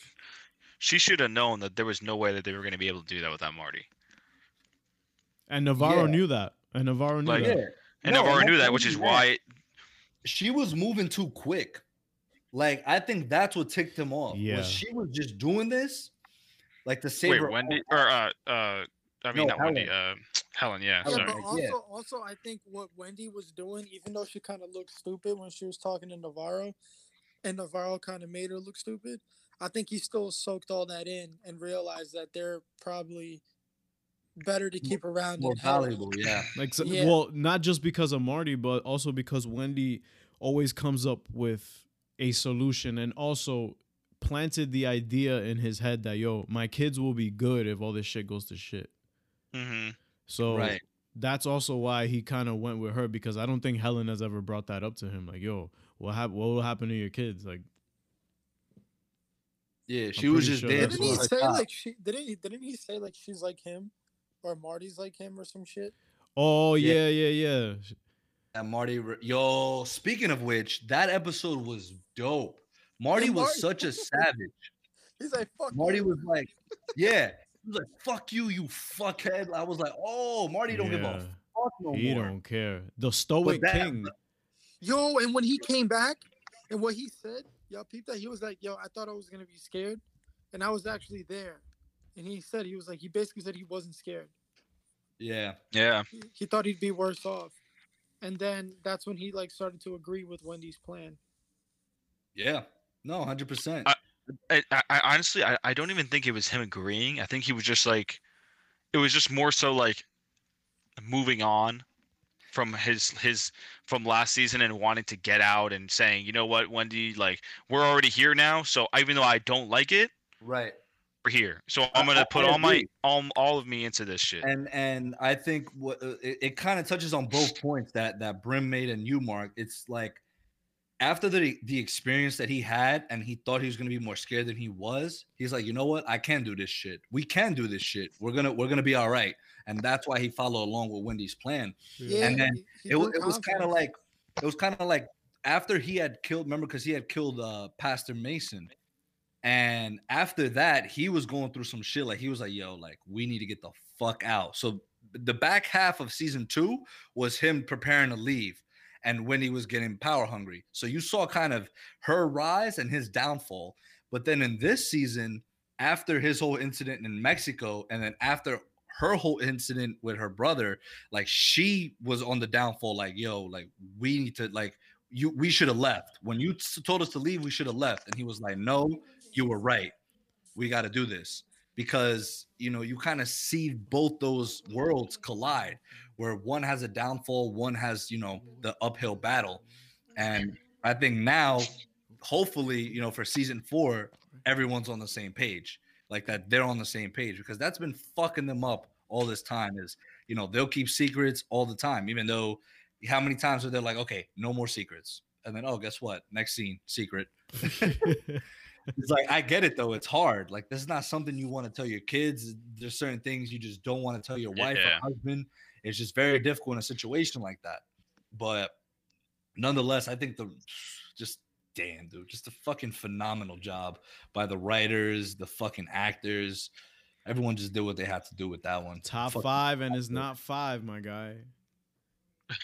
She should have known that there was no way that they were going to be able to do that without Marty. and Navarro Yeah. knew that, and Navarro knew Like- that. Yeah, And No, Navarro knew that, which is that, why. she was moving too quick. Like I think that's what ticked him off. Yeah. was she was just doing this, like to save Wait, her Wendy own- or uh uh. I mean, No, not Wendy. Uh, Helen. Yeah. Yeah, Helen, Sorry. also, yeah. also, I think what Wendy was doing, even though she kind of looked stupid when she was talking to Navarro, and Navarro kind of made her look stupid, I think he still soaked all that in and realized that they're probably better to keep around. More and help. valuable, yeah. Like, so, Yeah. well, not just because of Marty, but also because Wendy always comes up with a solution and also planted the idea in his head that yo, my kids will be good if all this shit goes to shit. Hmm So Right. that's also why he kind of went with her because I don't think Helen has ever brought that up to him. Like, yo, what hap- What will happen to your kids? Like, Yeah, she I'm was just sure there. Didn't he say top. like she didn't he didn't he say like she's like him, or Marty's like him or some shit? oh Yeah. yeah, yeah, yeah. And Marty, yo, speaking of which, that episode was dope. Marty was Marty- such a savage. He's like fuck. Marty you." was like, yeah, he was like, fuck you, you fuckhead. I was like, oh, Marty don't give Yeah. a fuck no he more. don't care. The stoic that- king. Yo, and when he came back, and what he said, yo, peep that he was like, yo, I thought I was gonna be scared, and I was actually there. And he said he was like, he basically said he wasn't scared. Yeah, Yeah. He, he thought he'd be worse off. And then that's when he like started to agree with Wendy's plan. yeah, no, hundred percent. I- I, I, honestly, I, I don't even think it was him agreeing. I think he was just like, it was just more so like moving on from his his from last season and wanting to get out and saying, you know what, Wendy, like we're already here now. So even though I don't like it, Right. we're here. So I'm gonna I- put I all my all all of me into this shit. And and I think what uh, it, it kind of touches on both points that that Brim made and you, Mark. It's like after the the experience that he had, and he thought he was gonna be more scared than he was. He's like, you know what? I can do this shit. We can do this shit. We're gonna we're gonna be all right. And that's why he followed along with Wendy's plan. Yeah, And then he- he it, it was kind of like it was kind of like after he had killed remember because he had killed uh pastor mason and after that he was going through some shit like he was like yo like we need to get the fuck out so the back half of season two was him preparing to leave and when he was getting power hungry. So you saw kind of her rise and his downfall but then in this season after his whole incident in mexico and then after her whole incident with her brother like she was on the downfall like yo like we need to like you we should have left. When you told us to leave we should have left and he was like no you were right. We got to do this because you know you kind of see both those worlds collide where one has a downfall one has you know the uphill battle. And i think now hopefully you know for season four everyone's on the same page like that they're on the same page because that's been fucking them up all this time is you know they'll keep secrets all the time even though how many times are they like okay no more secrets. And then oh guess what? Next scene secret it's like i get it though it's hard like this is not something you want to tell your kids there's certain things you just don't want to tell your wife Yeah. or husband it's just very difficult in a situation like that but nonetheless i think the just damn dude just a fucking phenomenal job by the writers the fucking actors everyone just did what they had to do with that one Top Fucking five, and it's not five, my guy.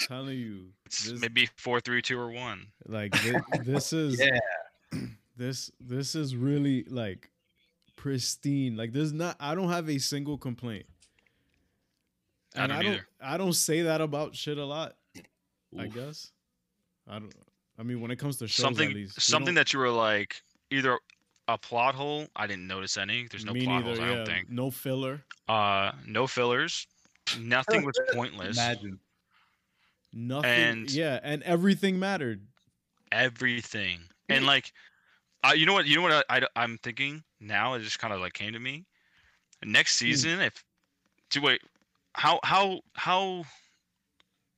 telling you, It's this- maybe four, three, two, or one. like thi- this is yeah this this is really like pristine. Like there's not I don't have a single complaint. I And don't I don't. I don't say that about shit a lot, I guess. I don't I mean when it comes to shows something at least. something that you were like either a plot hole. I didn't notice any. There's no me plot neither, holes. I don't think. No filler. Uh, no fillers. Nothing was pointless. imagine Nothing And- yeah, and everything mattered. Everything. And like, I, you know what? You know what? I, I am thinking now. It just kind of like came to me. Next Hmm. season, if do wait, how how how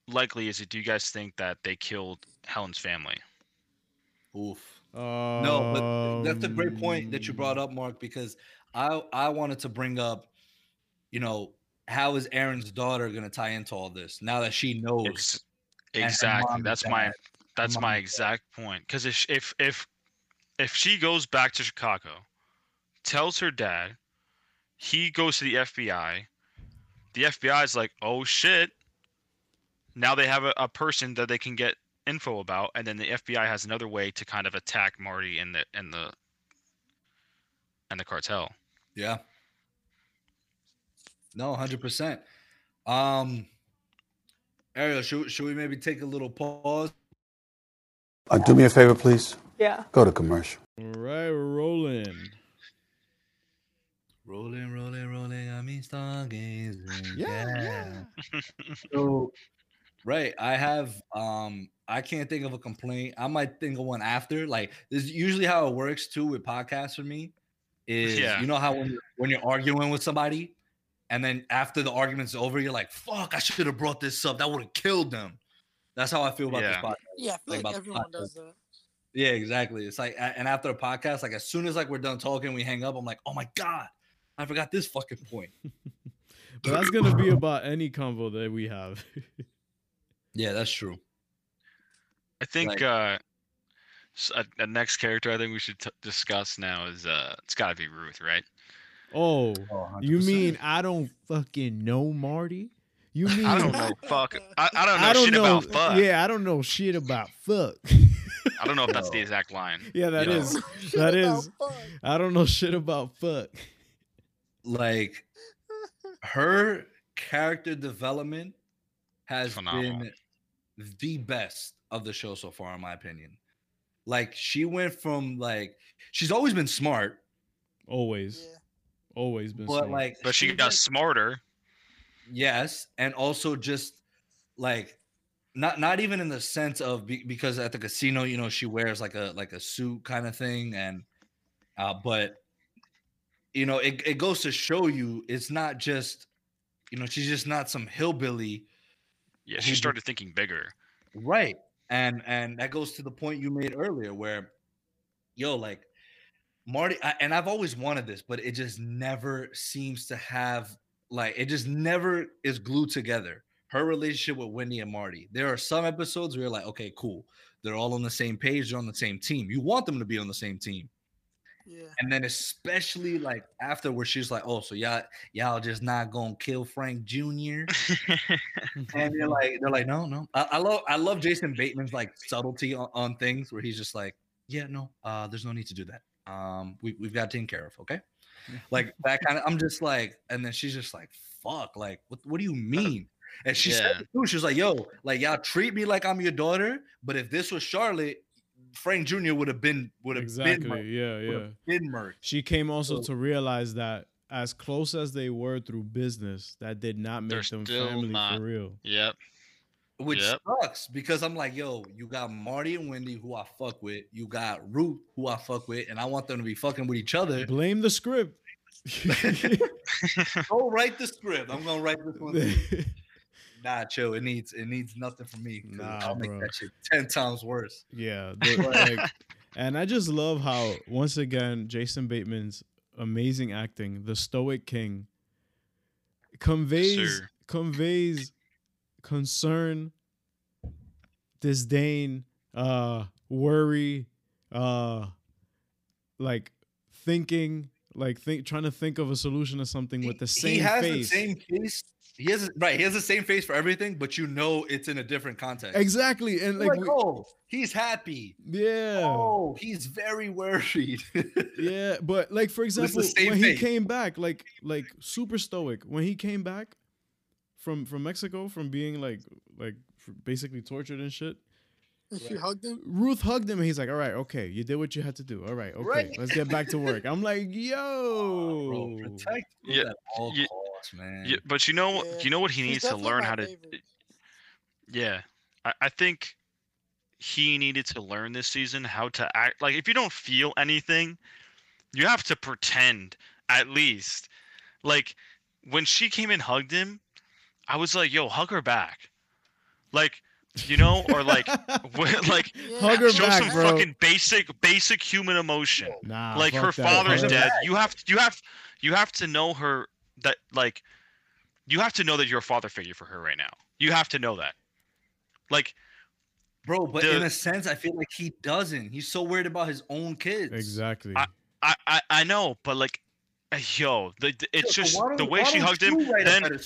likely is it? Do you guys think that they killed Helen's family? oof Uh, No, but that's a great point that you brought up, Mark, because I I wanted to bring up, you know, how is Erin's daughter going to tie into all this now that she knows? Ex- exactly. That's my that's my is bad. exact point. Because if if if if she goes back to Chicago, tells her dad, he goes to the FBI. The FBI is like, oh shit. Now they have a, a person that they can get info about, and then the FBI has another way to kind of attack Marty and the and the and the cartel. Yeah. No, hundred percent. Um, Ariel, should should we maybe take a little pause? Uh, do me a favor, please. Yeah. Go to commercial. All right, we're rolling. Rolling, rolling, rolling. I mean, stargazing. Yeah, yeah. So, right, I have. Um, I can't think of a complaint. I might think of one after. Like this is usually how it works too with podcasts for me. Is Yeah. you know how when you're, when you're arguing with somebody, and then after the argument's over, you're like, "Fuck, I should have brought this up. That would have killed them." That's how I feel about Yeah. this podcast. Yeah, I feel Like like, everyone podcast. does that. Yeah, exactly. It's like, and after a podcast, like as soon as like we're done talking, we hang up. I'm like, "Oh my god, I forgot this fucking point." But that's gonna be about any convo that we have. Yeah, that's true. I think Like- uh, s- a, a next character I think we should t- discuss now is uh, it's got to be Ruth, right? oh, Oh, you mean I don't fucking know Marty? You mean I don't know. fuck. I, I don't know I don't shit know. about fuck. Yeah, I don't know shit about fuck. I don't know if that's the exact line. yeah, that Yo. is. Shit That about is. fun. I don't know shit about fuck. like her character development has Phenomenal. been the best of the show so far in my opinion like she went from like she's always been smart Always, Yeah. always been. but smart. like But she went- got smarter. yes and also just like not not even in the sense of be, because at the casino you know she wears like a like a suit kind of thing and uh but you know it, it goes to show you it's not just you know she's just not some hillbilly Yeah, she started thinking bigger. right and and that goes to the point you made earlier where yo like marty I, and i've always wanted this but it just never seems to have like it just never is glued together her relationship with wendy and marty there are some episodes where you're like okay cool they're all on the same page they're on the same team you want them to be on the same team Yeah. and then especially like after where she's like oh so y'all y'all just not gonna kill frank jr and they're like, they're like, no, no. I, I love, I love Jason Bateman's like subtlety on, on things where he's just like, yeah, no, uh, there's no need to do that. Um, we we've got taken care of, okay? Like that kind of. I'm just like, and then she's just like, fuck, like, what, what do you mean? And she said Yeah. it too. She was like, yo, like y'all treat me like I'm your daughter, but if this was Charlotte, Frank Jr. would have been would have exactly. been Yeah, yeah. been murked. She came also So- to realize that as close as they were through business, that did not make them family not. for real. yep. Which Yep. sucks because I'm like, yo, you got Marty and Wendy who I fuck with, you got Ruth who I fuck with, and I want them to be fucking with each other. Blame the script. Go write the script. I'm gonna write this one. nah, chill. It needs it needs nothing from me. Nah, I'll make bro. that shit ten times worse. yeah, the- like, and I just love how once again Jason Bateman's amazing acting, the Stoic King, conveys Sir. conveys concern, disdain, uh, worry, uh, like thinking, like think trying to think of a solution to something with the same he has face. the same face. He has right. He has the same face for everything, but you know it's in a different context. Exactly, and like, like, we- oh, he's happy. yeah. Oh, he's very worried. Yeah, but like for example, same when he came back, like like super stoic. When he came back from from Mexico, from being like like basically tortured and shit, And she hugged him. Ruth hugged him and he's like, "All right, okay, you did what you had to do. All right, okay, Right. let's get back to work." I'm like, "Yo, Bro, protect Ruth Yeah, at all yeah, costs, man. Yeah, but you know, Yeah. you know what he needs to learn my how to. favorite. Yeah, I, I think he needed to learn this season how to act. Like, if you don't feel anything, you have to pretend at least. Like, when she came and hugged him, I was like, "Yo, hug her back," like, you know, or like, wh- like Yeah. Hug her show back, some bro. fucking basic, basic human emotion. nah." like her that. father's Hug- dead. You have to, you have you have to know her that like you have to know that you're a father figure for her right now. You have to know that. Like Bro, but The- in a sense, I feel like he doesn't. He's so worried about his own kids. Exactly. I- I I know, but like uh, yo, the, the- it's Yo, just the way she hugged him. you write a Then?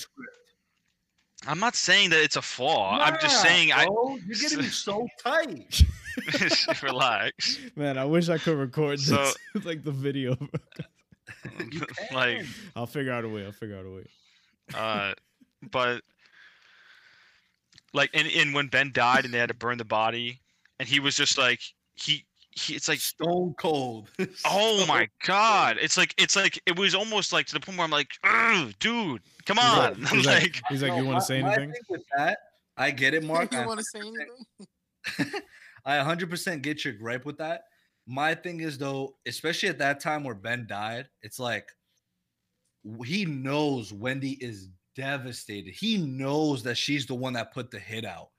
I'm not saying that it's a flaw. I'm just Nah, saying I bro, you're getting so tight. relax. Man, I wish I could record this like the video. You like. I'll figure out a way. I'll figure out a way. uh but like and, and when ben died and they had to burn the body and he was just like he he, it's like stone cold. Oh my god! It's like it's like it was almost like to the point where I'm like, dude, come on! He's like, like, he's like, you want to say my anything? thing with that, I get it, Mark. you I want to say anything? I 100% get your gripe with that. My thing is though, especially at that time where Ben died, it's like he knows Wendy is devastated. He knows that she's the one that put the hit out.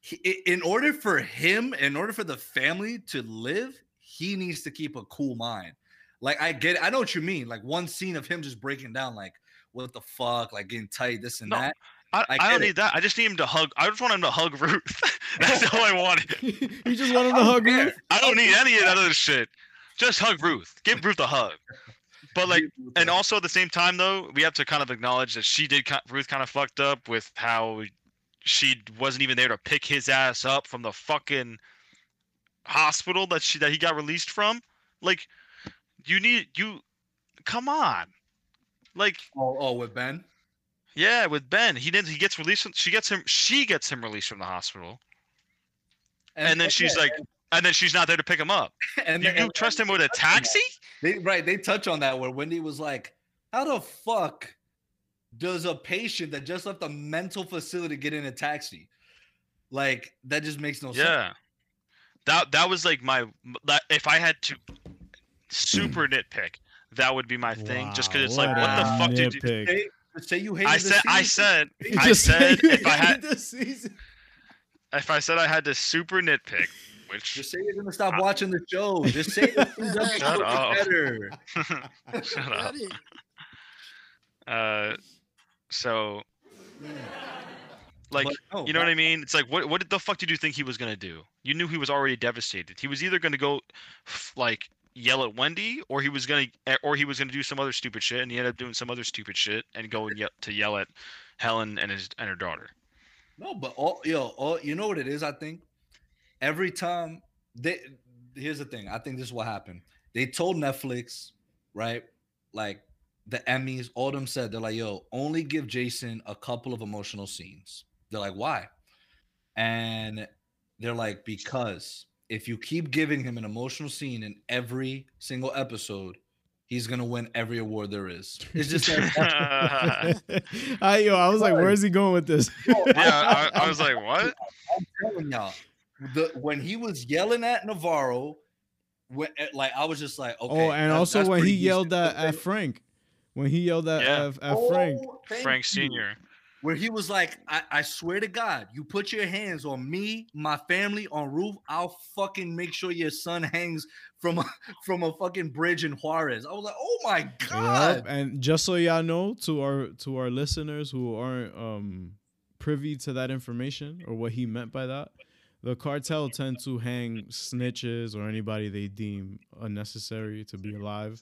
He, in order for him, in order for the family to live, he needs to keep a cool mind. Like I get, it. I know what you mean. Like one scene of him just breaking down, like what the fuck, like getting tight, this and No, that. I, I I, don't it. need that. I just need him to hug. I just want him to hug Ruth. That's all I wanted. you just want him to hug Yeah. me? I don't need any of that other shit. Just hug Ruth. Give Ruth a hug. But like, and also at the same time though, we have to kind of acknowledge that she did. ki- Ruth kind of fucked up with how she wasn't even there to pick his ass up from the fucking hospital that she that he got released from. Like, you need you. Come on. Like, oh, oh, with Ben. Yeah, with Ben, he didn't. He gets released. From, she gets him. She gets him released from the hospital, and, then she's yeah, like, and then she's not there to pick him up. and, You, and- you and trust him with a touch on that. taxi? They right, they touch on that where Wendy was like, "How the fuck does a patient that just left a mental facility get in a taxi? Like that just makes no sense." Yeah. That that was like my if I had to super nitpick, that would be my thing. Just because it's like, what the a fuck did you? Nitpick. Say, say you hated I said I said You I said if I had this season. if I said I had to super nitpick, which Just say you're gonna stop watching the show. Just say the scene doesn't Shut up. better. shut up. Uh, so like But no, you know what I mean? It's like what what the fuck did you think he was gonna do? You knew he was already devastated. He was either gonna go like yell at Wendy, or he was gonna eh, or he was gonna do some other stupid shit, and he ended up doing some other stupid shit and going to yell at Helen and his and her daughter. No, but all yo, all you know what it is. I think every time they here's the thing. I think this is what happened. They told Netflix, right? Like the Emmys, all them said they're like, yo, only give Jason a couple of emotional scenes. They're like, why? And they're like, because if you keep giving him an emotional scene in every single episode, he's gonna win every award there is. It's just like, I yo, I was like, where is he going with this? yeah, I, I was like, what? I'm telling y'all, the when he was yelling at Navarro, when eh, like I was just like, okay. oh, and that- also that's when he yelled at, at Frank, when he yelled at Yeah. at, at Frank. Oh, thank Frank you. Where he was like, I, I swear to God, you put your hands on me, my family, on Ruth, I'll fucking make sure your son hangs from a, from a fucking bridge in Juarez. I was like, oh my Yep, God. And just so y'all know, to our to our listeners who aren't um privy to that information or what he meant by that, the cartel tend to hang snitches or anybody they deem unnecessary to be alive.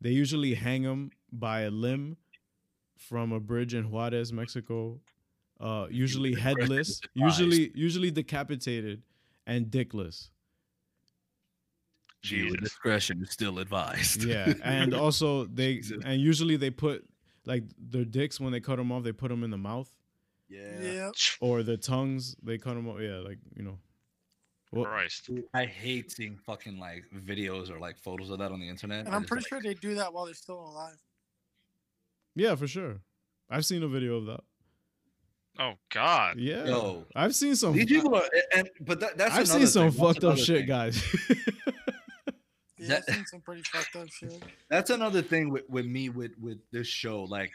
They usually hang them by a limb from a bridge in Juarez, Mexico. Uh, usually headless, usually usually decapitated, and dickless. Viewer Jesus. discretion is still advised. Yeah, and also they Jesus. and usually they put like their dicks when they cut them off, they put them in the mouth yeah. Yeah. or the tongues. They cut them off. Yeah, like you know. Well, Christ. I hate seeing fucking like videos or like photos of that on the internet. And I I'm just, pretty like, sure they do that while they're still alive. Yeah, for sure. I've seen a video of that. Oh God. Yeah, Yo, I've seen some. these people are, and but that, that's I've another seen some thing. Fucked up shit, thing. guys. Yeah, That- I've seen some pretty fucked up shit. That's another thing with, with me with with this show. Like,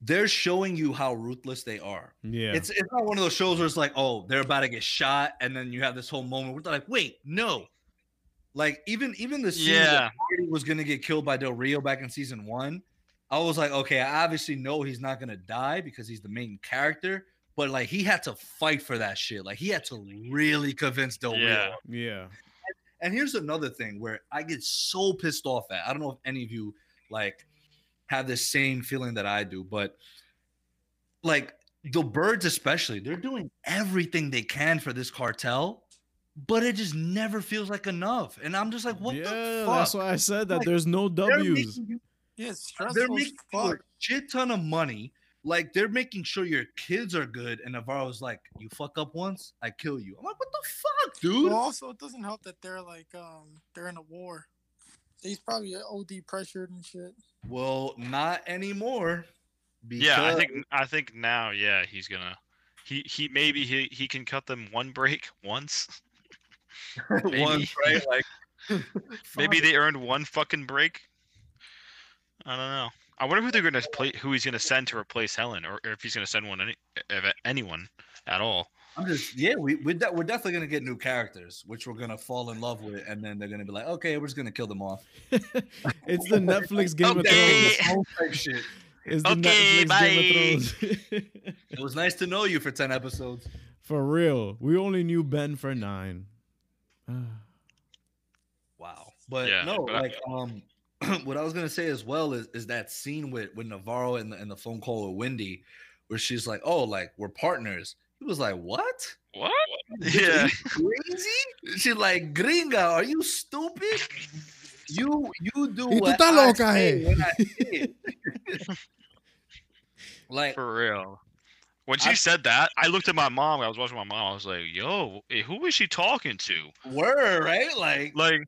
they're showing you how ruthless they are. yeah, It's it's not one of those shows where it's like, oh, they're about to get shot, and then you have this whole moment where they're like, wait, no. Like even even the scene Yeah. that Marty was gonna get killed by Del Rio back in season one, I was like, okay, I obviously know he's not gonna die because he's the main character, but like he had to fight for that shit. Like he had to really convince Del Rio. Yeah. yeah. And here's another thing where I get so pissed off at. I don't know if any of you like have the same feeling that I do, but like the Byrdes, especially, they're doing everything they can for this cartel, but it just never feels like enough. And I'm just like, what yeah, the fuck? that's why I said that Like, there's no They're W's. Making Yeah, they're stressful as making you a fuck. shit ton of money. like they're making sure your kids are good, and Navarro's like, "You fuck up once, I kill you." I'm like, "What the fuck, dude?" Well, also, it doesn't help that they're like um they're in a war. He's probably OD pressured and shit. Well, not anymore. Yeah, I think I think now, yeah, he's gonna. He he maybe he he can cut them one break once. maybe. once, right? Like Maybe they earned one fucking break. I don't know. I wonder who they're gonna play, who he's gonna send to replace Helen, or, or if he's gonna send one any anyone at all. I'm just yeah, we we're, de- we're definitely gonna get new characters, which we're gonna fall in love with, and then they're gonna be like, okay, we're just gonna kill them off. it's the Netflix Game Okay. of Thrones. Shit. It's the Okay, Netflix bye. Game of Thrones. It was nice to know you for ten episodes. for real. We only knew Ben for nine. Wow. But Yeah, no, but I- like um what I was gonna say as well is is that scene with with Navarro and the, and the phone call with Wendy, where she's like, "Oh, like we're partners." He was like, "What? What? Yeah. crazy?" She's like, "Gringa, are you stupid? You you do what I say eh?" when I say it." like For real. When she I- said that, I looked at my mom. I was watching my mom. I was like, "Yo, eh, who is she talking to? word, right? Like Like,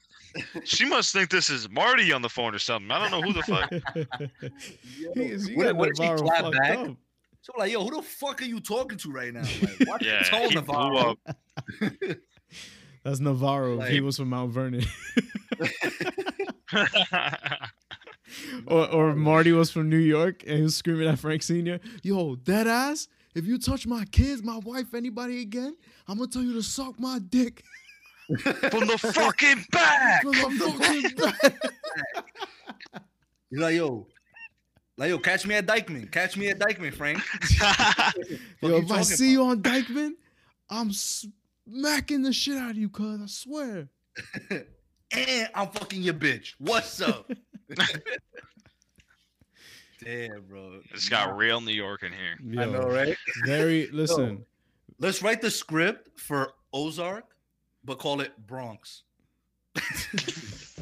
she must think this is Marty on the phone or something. I don't know who the fuck." yo, He is- he what, what did she Navarro clap fucked back? up. So like, yo, who the fuck are you talking to right now? Like, watch Yeah, tone, he Navarro. blew up. That's Navarro. if he was from Mount Vernon. or, or Marty was from New York and he was screaming at Frank Sr. Yo, dead ass, if you touch my kids, my wife, anybody again, I'm gonna tell you to suck my dick From the fucking back. from the fucking back. He's like, yo, like, yo, catch me at Dyckman. Catch me at Dyckman, Frank. Yo, if I see about? you on Dyckman, I'm smacking the shit out of you, cuz I swear. and I'm fucking your bitch. What's up? Damn, bro. It's got real New York in here. Yo, I know, right? Very listen. Let's write the script for Ozark, but call it Bronx.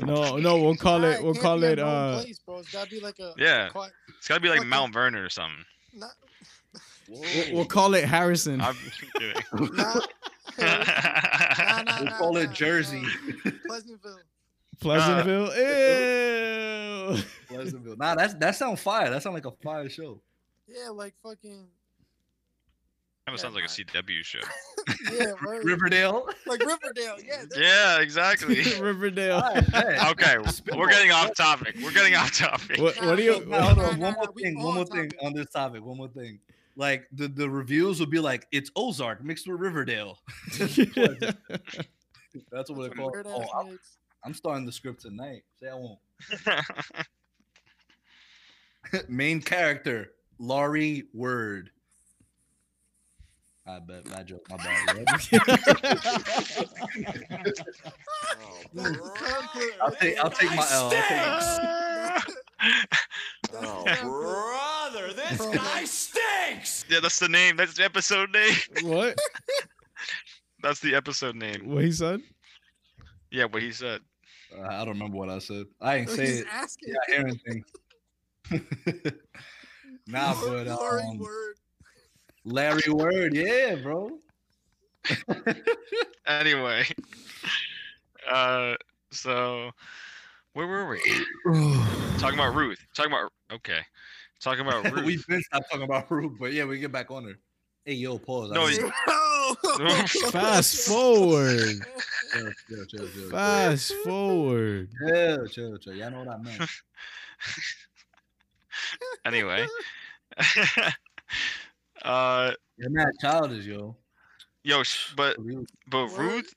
No, no, we'll call it. We'll call it. Uh, place, bro. It's gotta be like a Yeah. quiet- It's got to be like Fucking- Mount Vernon or something. not, we'll, we'll call it Harrison. I'm kidding. not, nah, nah, We'll nah, call it nah, Jersey. nah. Pleasantville. Pleasantville. Ew. Pleasantville. Nah, that's that sounds fire. That sounds like a fire show. Yeah, like fucking. Kind of sounds like a CW show. Yeah, right. Riverdale. like Riverdale. Yeah. Yeah, exactly. Riverdale. Alright, bet. Okay, we're getting off topic. We're getting off topic. What, what do you? now, hold on. One more nah, we thing. One more thing on this topic. One more thing. Like the, the reviews would be like, it's Ozark mixed with Riverdale. That's what Some they call it. weird Oh, ass I'm, starting the script tonight. Say I won't. Main character, Laurie Word. I bet bad joke. My bad. right? That's the sound clip. I'll take I'll take my L. I'll take That's oh, the brother, this guy stinks. yeah, that's the name. That's the episode name. what? That's the episode name. What he said? Yeah, what he said. Uh, I don't remember what I said. I ain't say it. asking. Yeah, I hear anything. nah, but Laurie um, Word. Larry Word, yeah, bro. Anyway, uh, so where were we? Talking about Ruth. Talking about okay. Talking about Ruth. We've been stopped talking about Ruth, but yeah, we get back on her. Hey, yo, pause. No, didn't- Fast forward. Chill, chill, chill, chill, Fast forward. chill, chill, chill. Y'all know what I meant. anyway. uh, You're mad childish, yo. yo, but but What? Ruth,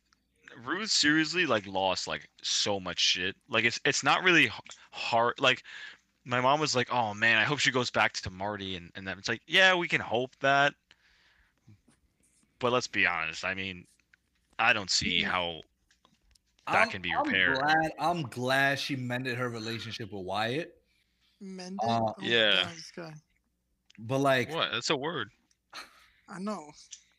Ruth seriously like lost like so much shit. Like it's it's not really hard. Like my mom was like, "Oh man, I hope she goes back to Marty," and and then it's like, yeah, we can hope that. But let's be honest. I mean, I don't see how. That I'm- can be I'm repaired. glad, I'm glad she mended her relationship with Wyatt. Mended? Uh, Oh yeah. God. But like, What? That's a word. I know.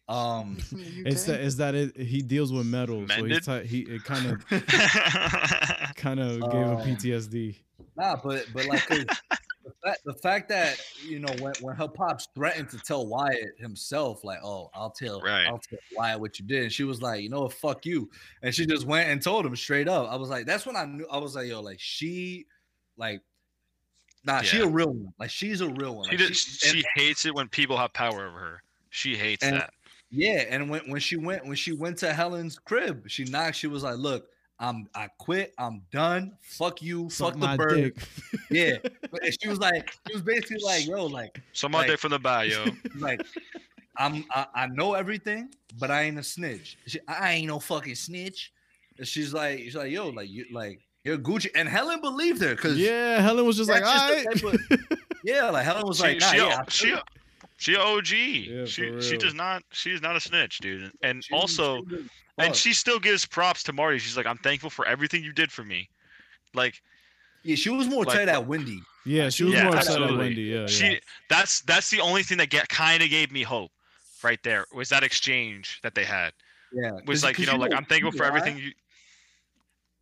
um, He's from the UK. It's that. Is that it? He deals with metal, so he's ti- he it kind of kind of gave him Um, PTSD. nah, but but like 'cause the fact, the fact that you know when, when her pops threatened to tell Wyatt himself, like, "Oh, I'll tell, Right. I'll tell Wyatt what you did," and she was like, "You know what? Fuck you," and she just went and told him straight up. I was like, that's when I knew. I was like, yo, like she, like, nah, she a real one. Like she's a real one. She Like, she- she and- hates it when people have power over her. She hates And- that. Yeah, and when when she went when she went to Helen's crib, she knocked. She was like, "Look, I'm I quit. I'm done. Fuck you. Suck fuck the bird." dick. Yeah, But- she was like, she was basically like, "Yo, like, Some out like- there from the bio. like, I'm I, I know everything, but I ain't a snitch. She, I ain't no fucking snitch." And she's like, she's like, "Yo, like you like you're Gucci," and Helen believed her because yeah, Helen was just like, That's just right. the yeah, like Helen was she, like, nah, she, yeah, she, feel she OG. Yeah, she for she does not she is not a snitch, dude. And She- also she was- and fuck. she still gives props to Marty. She's like, I'm thankful for everything you did for me. Like yeah, she was more like- tight at Wendy. yeah, she was Yeah, more upset at. Wendy. Yeah, she yeah. that's that's the only thing that get kind of gave me hope right there was that exchange that they had. Yeah, was like, you know, like I'm thankful for everything you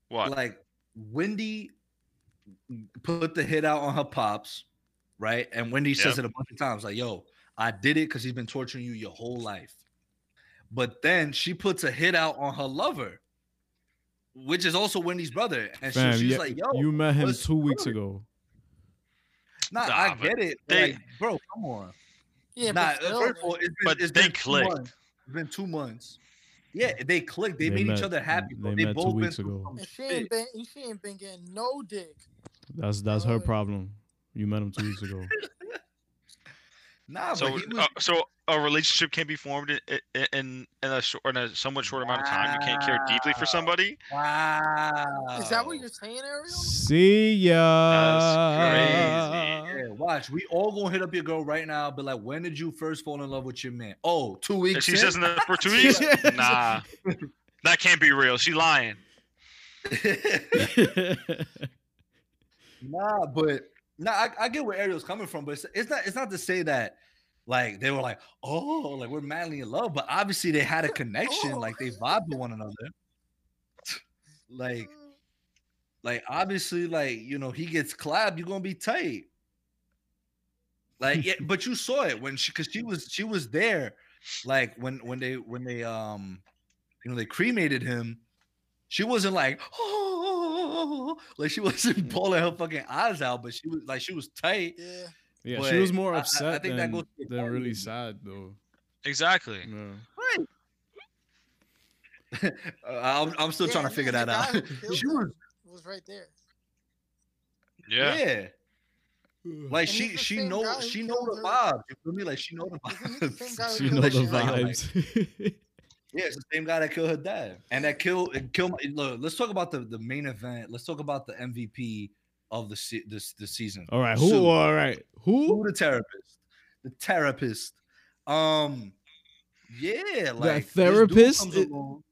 What? like Wendy put the hit out on her pops, right? And Wendy says it a bunch of times, like, "Yo, I did it because he's been torturing you your whole life." But then she puts a hit out on her lover, which is also Wendy's brother, and so Fam, she's yeah, like, "Yo, you met him what's two weeks good?" ago. nah, Nah, I get it, they- like, bro, come on." Yeah, nah, but still, first of all, it's been, But it's they been two clicked. months. It's been two months. Yeah, they clicked. They, They made met- each other happy. Bro. they They, met two both been weeks through ago. she ain't been she ain't been getting no dick. That's that's her problem. You met him two weeks ago. Nah, So but he was, uh, so a relationship can be formed in in, in a short in a somewhat short amount of time. You can't care deeply for somebody. wow. Is that what you're saying, Ariel? See ya. That's crazy. Yeah, watch. We all gonna hit up your girl right now. But like, when did you first fall in love with your man? Oh, two weeks. If she in? says in the for two weeks, nah, that can't be real. She lying. nah, but nah, I, I get where Ariel's coming from, but it's, it's not. It's not to say that like they were like, oh, like we're madly in love, but obviously they had a connection. Oh. Like they vibed with one another. like, like obviously, like you know, he gets clapped, you're gonna be tight. Like, yeah, but you saw it when she, cause she was, she was there, like when when they when they um, you know, they cremated him. She wasn't like, oh, like she wasn't bawling her fucking eyes out, but she was like, she was tight. Yeah. Yeah, But she was more I- I- I upset think that than, goes than really sad though. Exactly. Yeah. Uh, I'm, I'm still Yeah, trying to figure that out. guy who killed she was, was right there. Yeah. yeah. Like And she she know she know the her. vibes. You feel me? Like she know the Isn't he the same guy vibes. She know the dad? Vibes. Yeah, it's the same guy that killed her dad, and that killed and killed. My look, let's talk about the the main event. Let's talk about the MVP of the se- this the season. all right, who? Sue. All right, who? Who the therapist? The therapist. Um, yeah, like this dude therapist? It- along-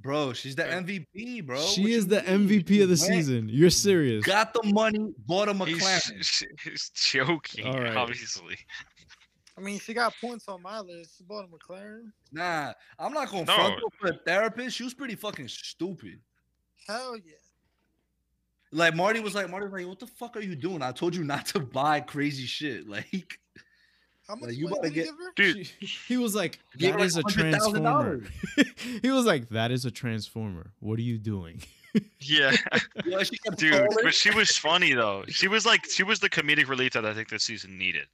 Bro, she's the MVP, bro. She What is the mean? MVP of the went, season. You're serious? Got the money, bought a He's, McLaren. he's joking, All right. obviously. I mean, she got points on my list. She bought a McLaren. Nah, I'm not gonna No. front her for a therapist. She was pretty fucking stupid. Hell yeah. Like Marty was like, Marty was like, what the fuck are you doing? I told you not to buy crazy shit. Like, How much you money better did he get- Dude, She- he was like, that is "That her is a transformer." he was like, "That is a transformer. What are you doing?" yeah, yeah, she dude. calling. But she was funny though. She was like, she was the comedic relief that I think this season needed.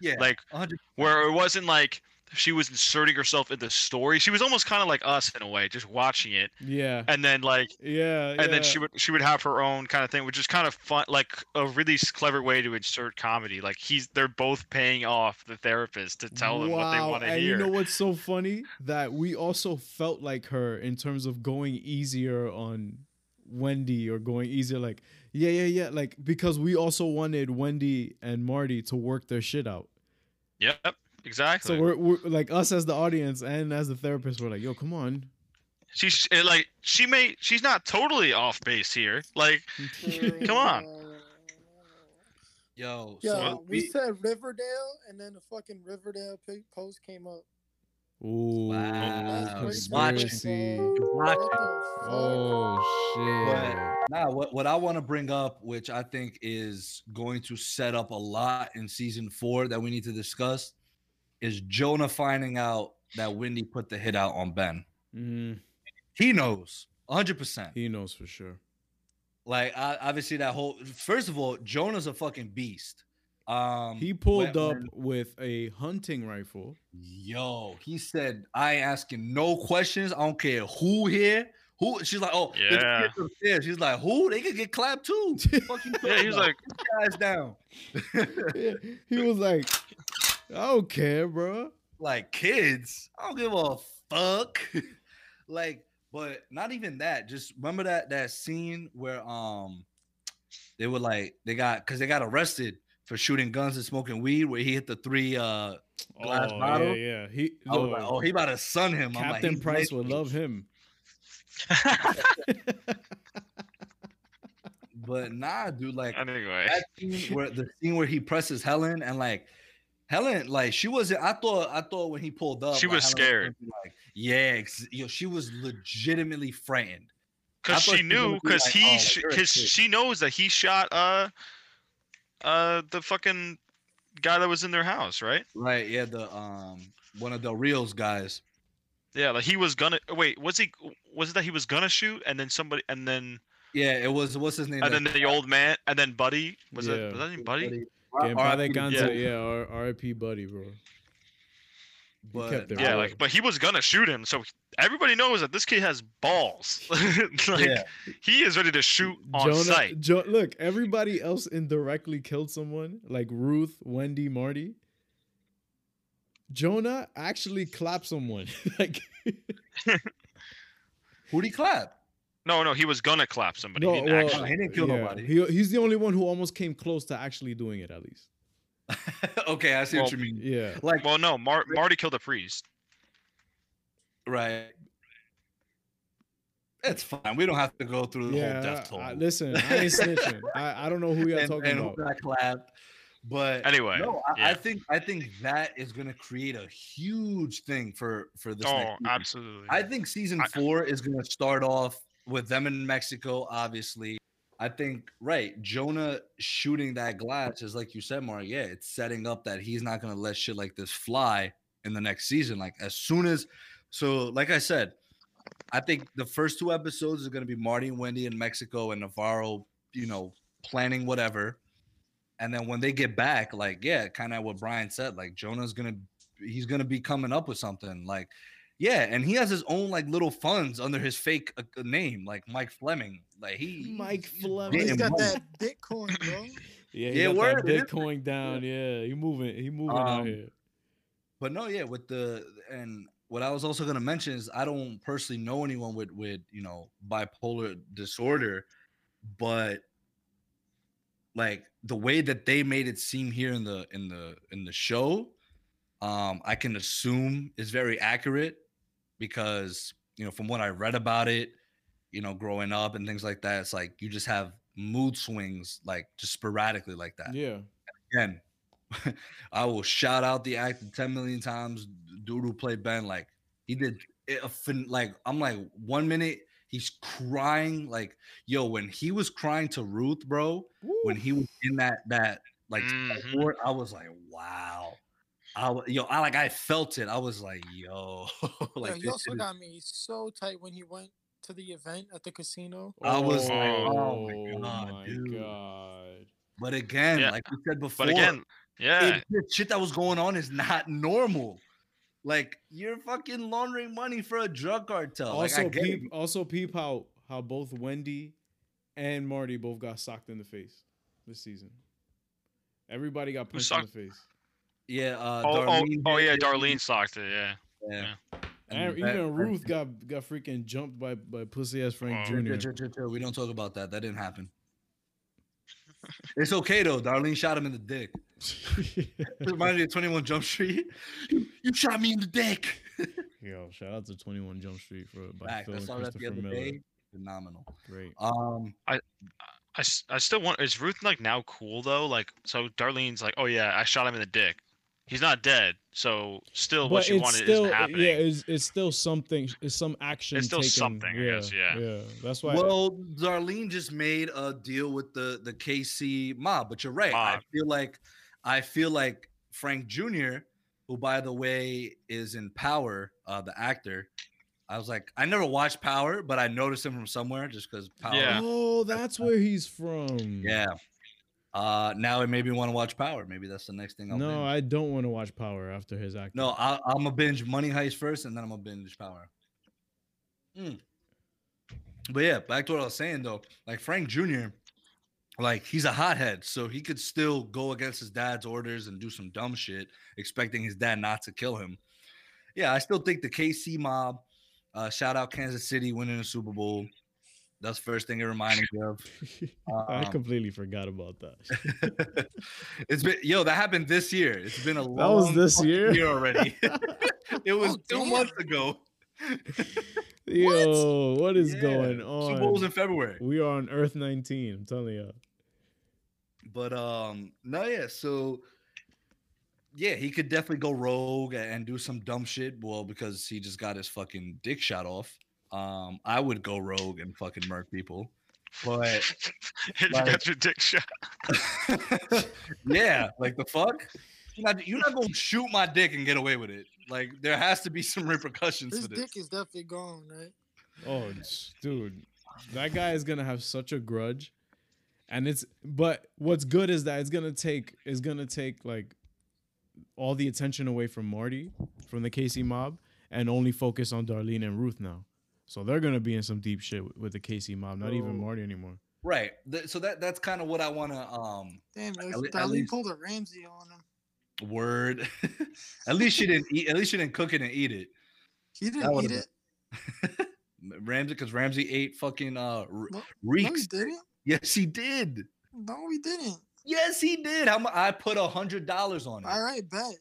yeah, Like 100 where it wasn't like she was inserting herself in the story. She was almost kind of like us in a way, just watching it, Yeah, and then like yeah, and then she would she would have her own kind of thing, which is kind of fun, like a really clever way to insert comedy. Like he's they're both paying off the therapist to tell them what they want to hear. and you know what's so funny? That we also felt like her in terms of going easier on Wendy or going easier like, yeah, yeah, yeah, like because we also wanted Wendy and Marty to work their shit out. Yep, exactly. So we're, we're like us as the audience and as the therapist, we're like, yo, come on. she's like she may she's not totally off base here. Like mm. Come on. Yo, Yeah, so we we, said Riverdale, and then the fucking Riverdale post came up. Ooh, Wow. That's crazy. watching. conspiracy. Watching. What the Oh shit. Nah, what, what I want to bring up, which I think is going to set up a lot in season four that we need to discuss, is Jonah finding out that Wendy put the hit out on Ben. Mm, He knows 100%. he knows for sure. Like, I, obviously, that whole first of all, Jonah's a fucking beast. Um, He pulled when- up when- with a hunting rifle. yo, he said, I ain't asking no questions. I don't care who here. Who she's like, oh, there's Yeah. kids. She's like, who? They could get clapped too. Fucking Yeah, he was like, guys down. Yeah, he was like, I don't care, bro. like kids. I don't give a fuck. like, but not even that. Just remember that that scene where um they were like they got because they got arrested for shooting guns and smoking weed where he hit the three uh Glass oh, bottle? Yeah, yeah. He I was no, like, oh he about to sun him. I'm like, Captain Price would making- love him. But nah, dude, like anyway. that scene where the scene where he presses Helen and like Helen, like she wasn't. I thought, I thought when he pulled up, She like, was Helen scared. gonna Like, yeah, yo, she was legitimately frightened. Because she she knew, be because like, he, oh, like, sh- you're a cause she knows that he shot uh, uh, the fucking guy that was in their house, right? Right? Yeah, the um one of the Rios guys. Yeah, like he was gonna wait. Was he? Was it that he was gonna shoot, and then somebody, and then Yeah, it was. What's his name? and then the old man, and then Buddy was it? Was that name Buddy? Que en paz R.I.P. to descanse, Buddy. yeah, R- R.I.P. Buddy, bro. But kept Yeah, real. like, but he was gonna shoot him, so everybody knows that this kid has balls. like, Yeah. he is ready to shoot on Jonah, sight. Jo- look, everybody else indirectly killed someone, like Ruth, Wendy, Marty. Jonah actually clapped someone. like, who'd he clap? No, no, he was gonna clap somebody. No, he didn't well, actually. he didn't kill yeah, nobody. He, he's the only one who almost came close to actually doing it, at least. okay, I see what you mean. Yeah. Like, Well, no, Mar- Marty killed a priest. right. It's fine. We don't have to go through the whole death toll. I- listen, I ain't snitching. I, I don't know who y'all and, talking and about. who got clapped. But Anyway, no, I, I think I think that is going to create a huge thing for for this. Oh, next absolutely. I think season I- four is going to start off with them in Mexico. Obviously, I think right. Jonah shooting that glass is like you said, Mark. Yeah, it's setting up that he's not to let shit like this fly in the next season. Like as soon as, so like I said, I think the first two episodes going to be Marty and Wendy in Mexico and Navarro, you know, planning whatever. And then when they get back, like, yeah, kind of what Brian said, like Jonah's gonna he's gonna be coming up with something. Like, yeah, and he has his own like little funds under his fake uh, name, like Mike Fleming. Like he Mike Fleming. He's got money. that Bitcoin, bro. Yeah, he Yeah, got word, that. Bitcoin down. Yeah, he moving. He moving out Um, here. But no, yeah, with the and what I was also gonna mention is I don't personally know anyone with with you know bipolar disorder, but like the way that they made it seem here in the in the in the show, um, I can assume is very accurate because you know from what I read about it, you know, growing up and things like that, it's like you just have mood swings like just sporadically like that Yeah. again, I will shout out the actor 10 million times. Dude who played Ben, like he did it, a fin- like I'm like one minute he's crying, like yo, when he was crying to Ruth, bro, when he was in that that like that Mhm. ward, I was like, wow. I yo, I like I felt it. I was like, yo, like Yo, he also is- got me so tight when he went to the event at the casino. I was like, oh my Oh God, my dude. god. But again, Yeah. like we said before, but again, yeah, it, the shit that was going on is not normal. Like you're fucking laundering money for a drug cartel. like, I Also it. peep also peep how how both Wendy and Marty both got socked in the face this season. Everybody got punched in the face. Yeah. Uh, oh, oh, oh, yeah, Darlene socked it. Yeah, Yeah. And that- even Ruth got got freaking jumped by by pussy ass Frank Oh. Jr. We don't talk about that. That didn't happen. it's okay though. Darlene shot him in the dick. Reminded me of 21 Jump Street. You, you shot me in the dick. Yo, shout out to Twenty One Jump Street for by Back. Phil I and saw that the Christopher other Miller. day. Phenomenal. Great. Um. I, I I still want. Is Ruth like now cool though? Like, so Darlene's like, oh yeah, I shot him in the dick. He's not dead. So still, but what you it's wanted still isn't happening. yeah, it's, it's still something. It's some action. It's still taken- something, I Yeah, guess, yeah. yeah. That's why. Well, Darlene just made a deal with the the KC mob, but you're right. I feel like I feel like Frank Jr., who by the way is in Power, uh, the actor. I was like, I never watched Power, but I noticed him from somewhere just because Power. Yeah. oh, that's where he's from. Yeah. Uh, now it made me want to watch Power. Maybe that's the next thing I'll No, binge. I don't want to watch Power after his act. No, I, I'm gonna binge Money Heist first, and then I'm gonna binge Power. Mm. But yeah, back to what I was saying though. Like Frank Jr., like he's a hothead, so he could still go against his dad's orders and do some dumb shit, expecting his dad not to kill him. Yeah, I still think the KC mob. Uh, shout out Kansas City winning the Super Bowl. That's the first thing it reminded me of. I Um, completely forgot about that. it's been yo, that happened this year. It's been a long That was this fucking year? already. it was Oh, two damn. months ago. Yo, what is Yeah, going Super Bowl was in February. We are on Earth 19. I'm telling you. But um, no, yeah. So yeah, he could definitely go rogue and do some dumb shit. Well, because he just got his fucking dick shot off. Um, I would go rogue and fucking murk people. But if you Like- got your dick shot. yeah, like the fuck. You're not, you're not gonna shoot my dick and get away with it. Like there has to be some repercussions His to this. dick is definitely gone, right? Oh, dude, that guy is gonna have such a grudge, and it's. But what's good is that it's gonna take. It's gonna take like all the attention away from Marty, from the KC mob, and only focus on Darlene and Ruth now. So they're gonna be in some deep shit with- with the KC mob. Not even Oh. Marty anymore. Right. Th- so that that's kind of what I want to um Damn, At at le- at Darlene least- pulled a Ramsay on him. word. at least she didn't eat. At least she didn't cook it and eat it. He didn't would've eat it. Ramsay, because Ramsay ate fucking uh r- No, No, reeks. he didn't. yes, he did. No, he didn't. Yes, he did. How mu- I put a hundred dollars on it. All right, bet.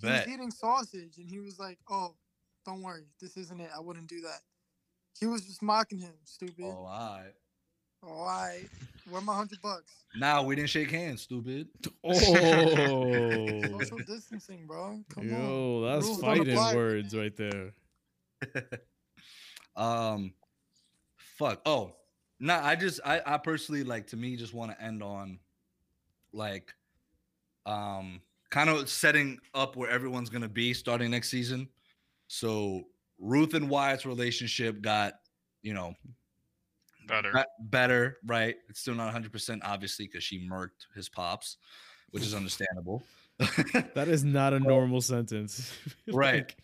He was eating sausage and he was like, "Oh, don't worry, this isn't it. I wouldn't do that." He was just mocking him, stupid. Oh, all right. All right, where my hundred bucks? Now we didn't shake hands, stupid. Oh, Social distancing, bro. Come on. yo, that's Rules fighting apply. words right there. um, fuck. Oh, no. I just, I, I personally like to me just want to end on, like, um, kind of setting up where everyone's gonna be starting next season. So Ruth and Wyatt's relationship got, you know, Better. be- better, right? It's still not 100 percent, obviously, because she murked his pops, which is understandable. That is not a normal sentence. Right.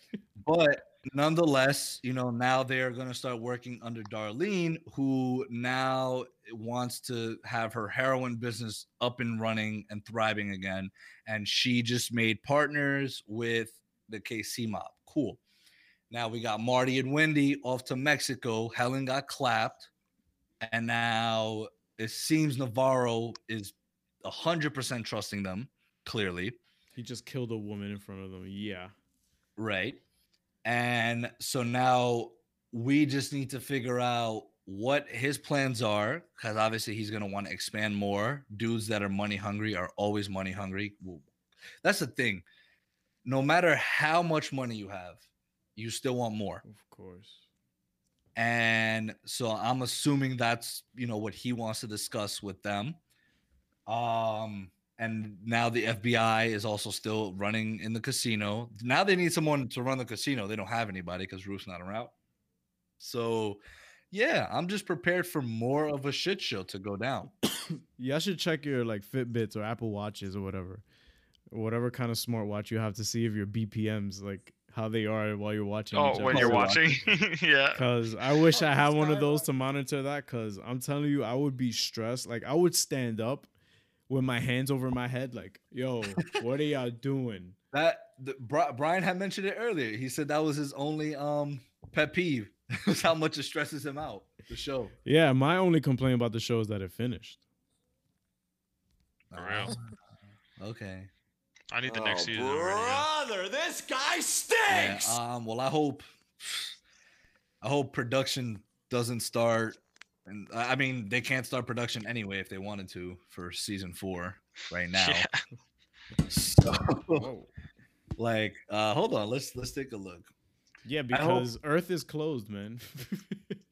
but nonetheless, you know, now they're going to start working under Darlene, who now wants to have her heroin business up and running and thriving again. And she just made partners with the KC mob. Cool. Now we got Marty and Wendy off to Mexico. Helen got clapped. And now it seems Navarro is 100% trusting them, clearly. He just killed a woman in front of them. Yeah. Right. And so now we just need to figure out what his plans are because obviously he's going to want to expand more. Dudes that are money hungry are always money hungry. That's the thing. No matter how much money you have, you still want more. Of course. And so I'm assuming that's, you know, what he wants to discuss with them. Um and now the FBI is also still running in the casino. Now they need someone to run the casino. They don't have anybody because Ruth's not around. So, yeah, I'm just prepared for more of a shit show to go down. Yeah, I should check your like Fitbits or Apple Watches or whatever, whatever kind of smartwatch you have to see if your BPMs like how they are while you're watching. Oh, when you're watching, yeah. Cause I wish I had one of those to monitor that. Cause I'm telling you, I would be stressed. Like I would stand up with my hands over my head, like, "Yo, what are y'all doing?" That the, Bri- Brian had mentioned it earlier. He said that was his only um pet peeve. was how much it stresses him out. The show. Yeah, my only complaint about the show is that it finished. For real. Okay. I need the Oh, next season already. yeah. brother, this guy Yeah, stinks. um, well, I hope, I hope production doesn't start, and I I mean they can't start production anyway if they wanted to for season four right now. Yeah. So, Whoa. Like, uh, hold on, let's let's take a look. Yeah, I hope- because Earth is closed, man.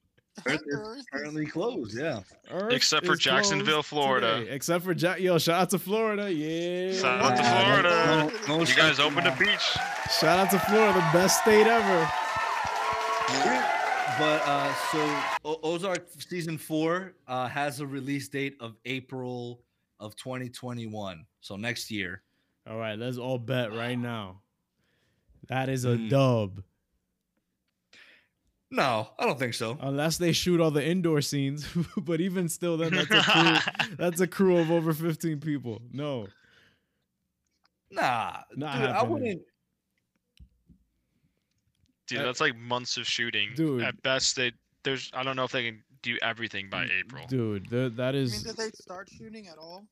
Earth Earth is is- currently closed. Yeah. Earth Except for Jacksonville, Florida. today. Except for Jack. Yo, shout out to Florida. Yeah. Shout out to Florida. no- no You guys opened the beach. Shout out to Florida, the best state ever. But uh, so o- Ozark season four uh, has a release date of April of 2021. So next year. All right, let's all bet right now. That is a Hmm. dub. No, I don't think so. Unless they shoot all the indoor scenes. but even still, then that's a crew. that's a crew of over 15 people. No. Nah, Not dude, I wouldn't. Dude, Uh, that's like months of shooting. Dude. At best, they there's I don't know if they can do everything by April. Dude, th- that I mean, did they start shooting at all?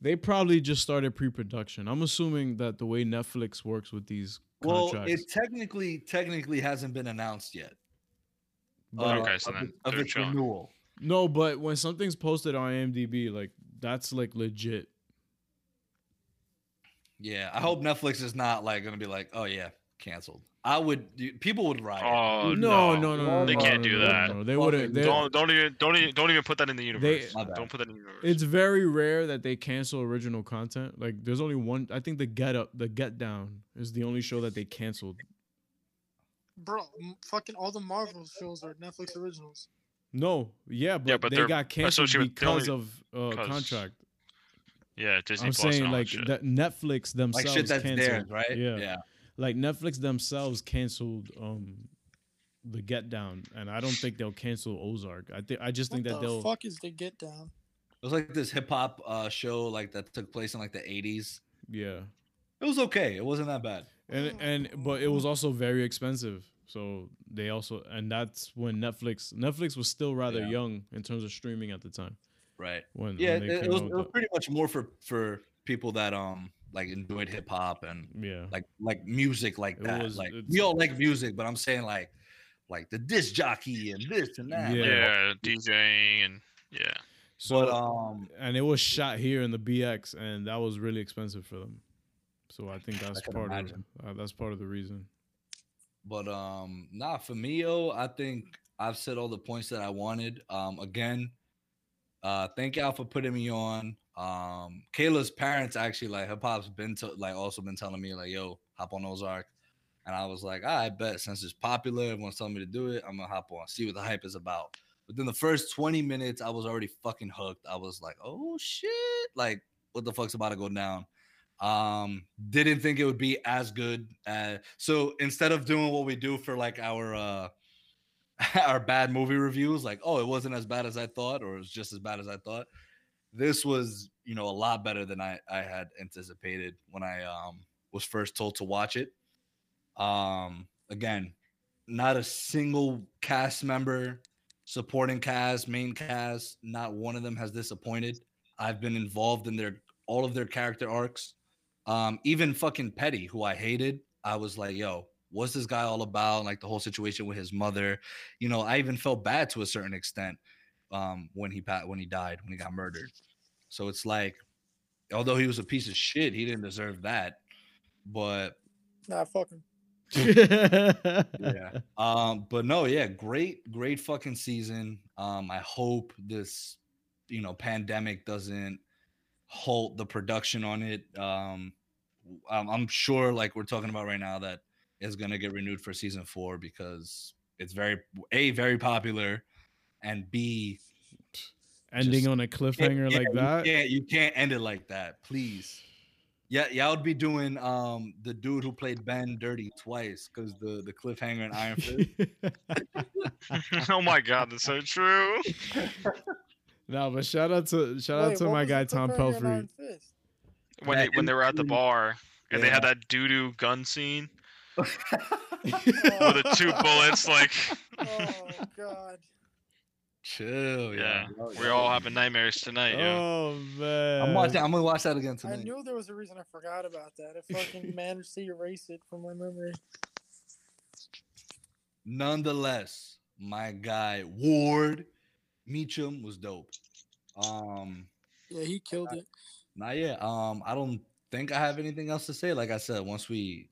They probably just started pre-production. I'm assuming that the way Netflix works with these Well, contracts. it technically technically hasn't been announced yet. but- uh, Okay, so of, then it- of its chilling. renewal. no, but when something's posted on IMDb, like that's like legit. Yeah, I hope Netflix is not like gonna be like, oh yeah, canceled. I would. People would riot. Oh no, no, no, no, no, They no, can't no, do that. no, They wouldn't. Don't don't even don't even don't even put that in the universe. My bad. don't put that in the universe. It's very rare that they cancel original content. Like there's only one. I think the Get Up, the Get Down, is the only show that they canceled. Bro, fucking all the Marvel shows are Netflix originals. No, yeah, but, but they they're got canceled associated with- they because only- of uh, 'cause contract. yeah, Disney I'm Plus and saying all like shit. that Netflix like themselves shit that's canceled. theirs, right? Yeah. yeah. Like Netflix themselves canceled um the Get Down, and I don't think they'll cancel Ozark. I think I just think what that the they'll. The fuck is the Get Down? It was like this hip hop uh, show like that took place in like the 80s. Yeah, It was okay. It wasn't that bad. and and but it was also very expensive. So they also and that's when Netflix Netflix was still rather Yeah. young in terms of streaming at the time. Right. When Yeah, when it, it was, it was pretty much more for for people that um like enjoyed hip hop and yeah. like like music like It that. was- like we all like music, but I'm saying like like the disc jockey and this and that. Yeah. like, yeah, DJing and yeah. So but um and it was shot here in the BX, and that was really expensive for them. So I think that's can part imagine. of uh, that's part of the reason. But um, nah, for me, yo, I think I've said all the points that I wanted. Um, again, uh, thank y'all for putting me on. Um, Kayla's parents actually like hip hop's been to like also been telling me like, yo, hop on Ozark. And I was like, I bet since it's popular, everyone's telling me to do it, I'm gonna hop on, see what the hype is about. Within the first 20 minutes, I was already fucking hooked. I was like, oh shit, like what the fuck's about to go down? Um, didn't think it would be as good. So instead of doing what we do for like our uh our bad movie reviews, like, oh, it wasn't as bad as I thought, or it was just as bad as I thought. This was, you know, a lot better than I I had anticipated when I um was first told to watch it. Um, again, not a single cast member, supporting cast, main cast, not one of them has disappointed. I've been involved in their all of their character arcs. Um, even fucking Petty, who I hated, I was like, yo, what's this guy all about? Like the whole situation with his mother. You know, I even felt bad to a certain extent um when he pat when he died, when he got murdered. So it's like, although he was a piece of shit, he didn't deserve that. But Nah, fuck him. yeah. Um, but no, yeah, great, great fucking season. Um, I hope this, you know, pandemic doesn't halt the production on it. Um, I'm, I'm sure, like we're talking about right now, that is gonna get renewed for season four because it's very a very popular, and b Ending Just- on a cliffhanger yeah, like that. can't you can't end it like that, please. Yeah, y'all would be doing um the dude who played Ben dirty twice because the the cliffhanger in Iron Fist. oh my god, that's so true. no, but shout out to shout out to my guy Tom Pelphrey. When That they when they were at the bar and they had that doo doo gun scene with the two bullets, like oh god. Chill, yeah, yeah. we're all having nightmares tonight. Yeah. Oh man. I'm watching. I'm gonna watch that again tonight. I knew there was a reason I forgot about that. I fucking managed to erase it from my memory. Nonetheless, my guy Ward Meachum was dope. Um, Yeah, he killed it. not yet. Um, I don't think I have anything else to say. Like I said, once we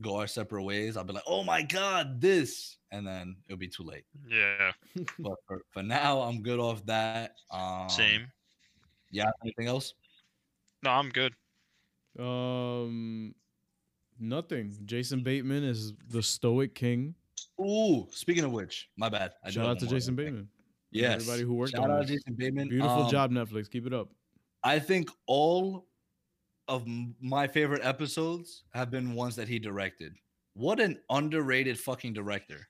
go our separate ways, I'll be like, "Oh my god, this," and then it'll be too late. Yeah. But for, for now, I'm good off that. Um, Same. Yeah. Anything else? No, I'm good. Um, nothing. Jason Bateman is the Stoic King. Ooh, speaking of which, my bad. I do Shout out to Jason thing. Bateman. Yes. everybody who worked Shout on out this. Jason Bateman. Beautiful Um, job, Netflix. Keep it up. I think all of my favorite episodes have been ones that he directed. What an underrated fucking director.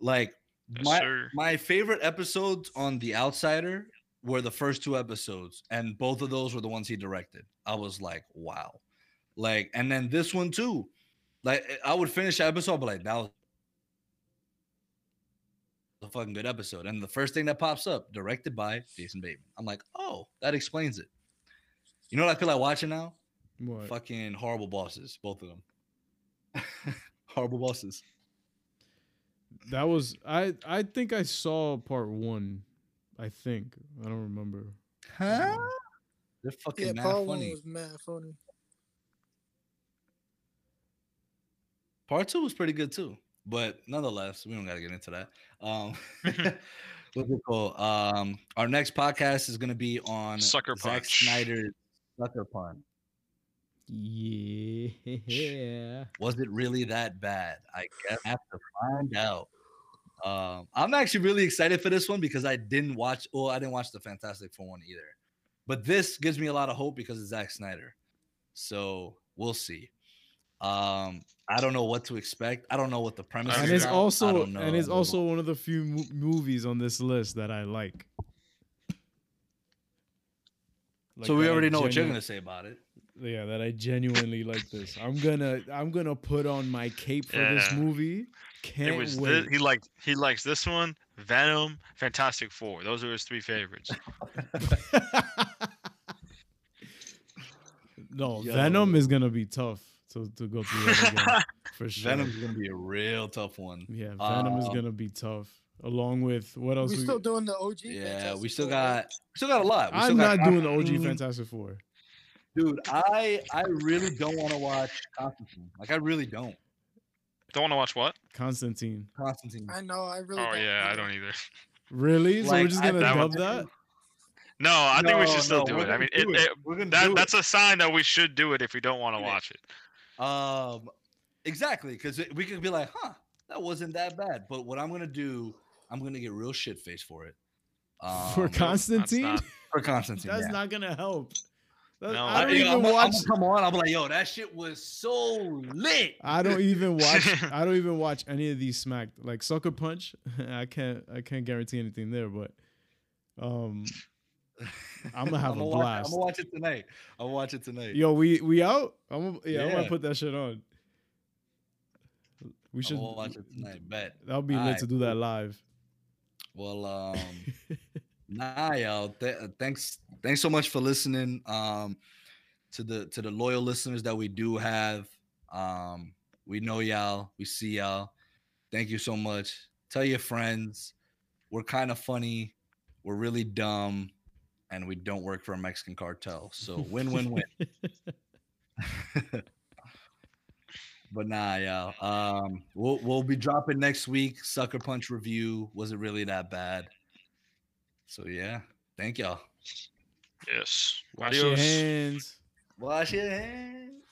Like Yes, my sir. my favorite episodes on The Outsider were the first two episodes and both of those were the ones he directed. I was like, wow. Like and then this one too. Like eh, I would finish the episode but like that was a fucking good episode. And the first thing that pops up, directed by Jason Bateman. I'm like, oh, that explains it. You know what I feel like watching now? What? Fucking horrible bosses, both of them. horrible bosses. That was I. I think I saw part one. I think I don't remember. Huh? They're fucking Yeah, mad part one was mad funny. Part two was pretty good too, but nonetheless, we don't gotta get into that. Um, what's it called? Um, our next podcast is gonna be on Sucker Zack Punch. Snyder's Sucker Punch. Yeah. Was it really that bad? I guess I have to find out. Um, I'm actually really excited for this one because I didn't watch. Well, I didn't watch the Fantastic Four one either, but this gives me a lot of hope because it's Zack Snyder. So we'll see. Um, I don't know what to expect. I don't know what the premise And is. it's Yeah. I also don't and it's also one of the few mo- movies on this list that I like. Like so we that I already know what you're gonna say about it. Yeah, that I genuinely like this. I'm gonna I'm gonna put on my cape for this movie. Can't it was wait. thi- he liked he likes this one, Venom, Fantastic Four. Those are his three favorites. no, Yo. Venom is gonna be tough to, to go through again for sure. Venom's gonna be a real tough one. Yeah, Venom is Um, gonna be tough. Along with what else? We we- still doing the OG. Yeah, Fantastic we still Four, got we still got a lot. We I'm still got not doing the OG Constantine. Fantastic Four. Dude, I I really don't want to watch Constantine. Like I really don't. Don't want to watch what? Constantine. Constantine. I know. I really. Oh don't yeah, I don't either. Really? so we're just gonna that dub that? No, I think we should still no, do it. I mean, do it, it. it- that that's a sign that we should do it if we don't want to watch it. it. Um, exactly, because we could be like, huh, that wasn't that bad. But what I'm gonna do, I'm gonna get real shit faced for it. Um, for Constantine? not- for Constantine. That's yeah. not gonna help. That- No, I I, don't yeah, even I'm, gonna- watch. I'm come on. I'm like, yo, that shit was so lit. I don't even watch. I don't even watch any of these smacked like Sucker Punch. I can't. I can't guarantee anything there, but um, I'ma have a Watch, I'm gonna watch it tonight. I'm gonna watch it tonight. yo, we we out. I'm gonna- yeah, I'm gonna put that shit on. We I'm should. watch it tonight. Bet. that'll be lit Alright, to do that live. Well, um, nah, y'all. Th- uh, thanks, thanks so much for listening. Um, to the to the loyal listeners that we do have. Um, we know y'all. We see y'all. Thank you so much. Tell your friends. We're kind of funny. We're really dumb, and we don't work for a Mexican cartel. So win, win, win. but nah, y'all. Um, we'll we'll be dropping next week. Sucker Punch review. Was it really that bad? So yeah, thank y'all. Yes. Wash your hands. Wash your hands.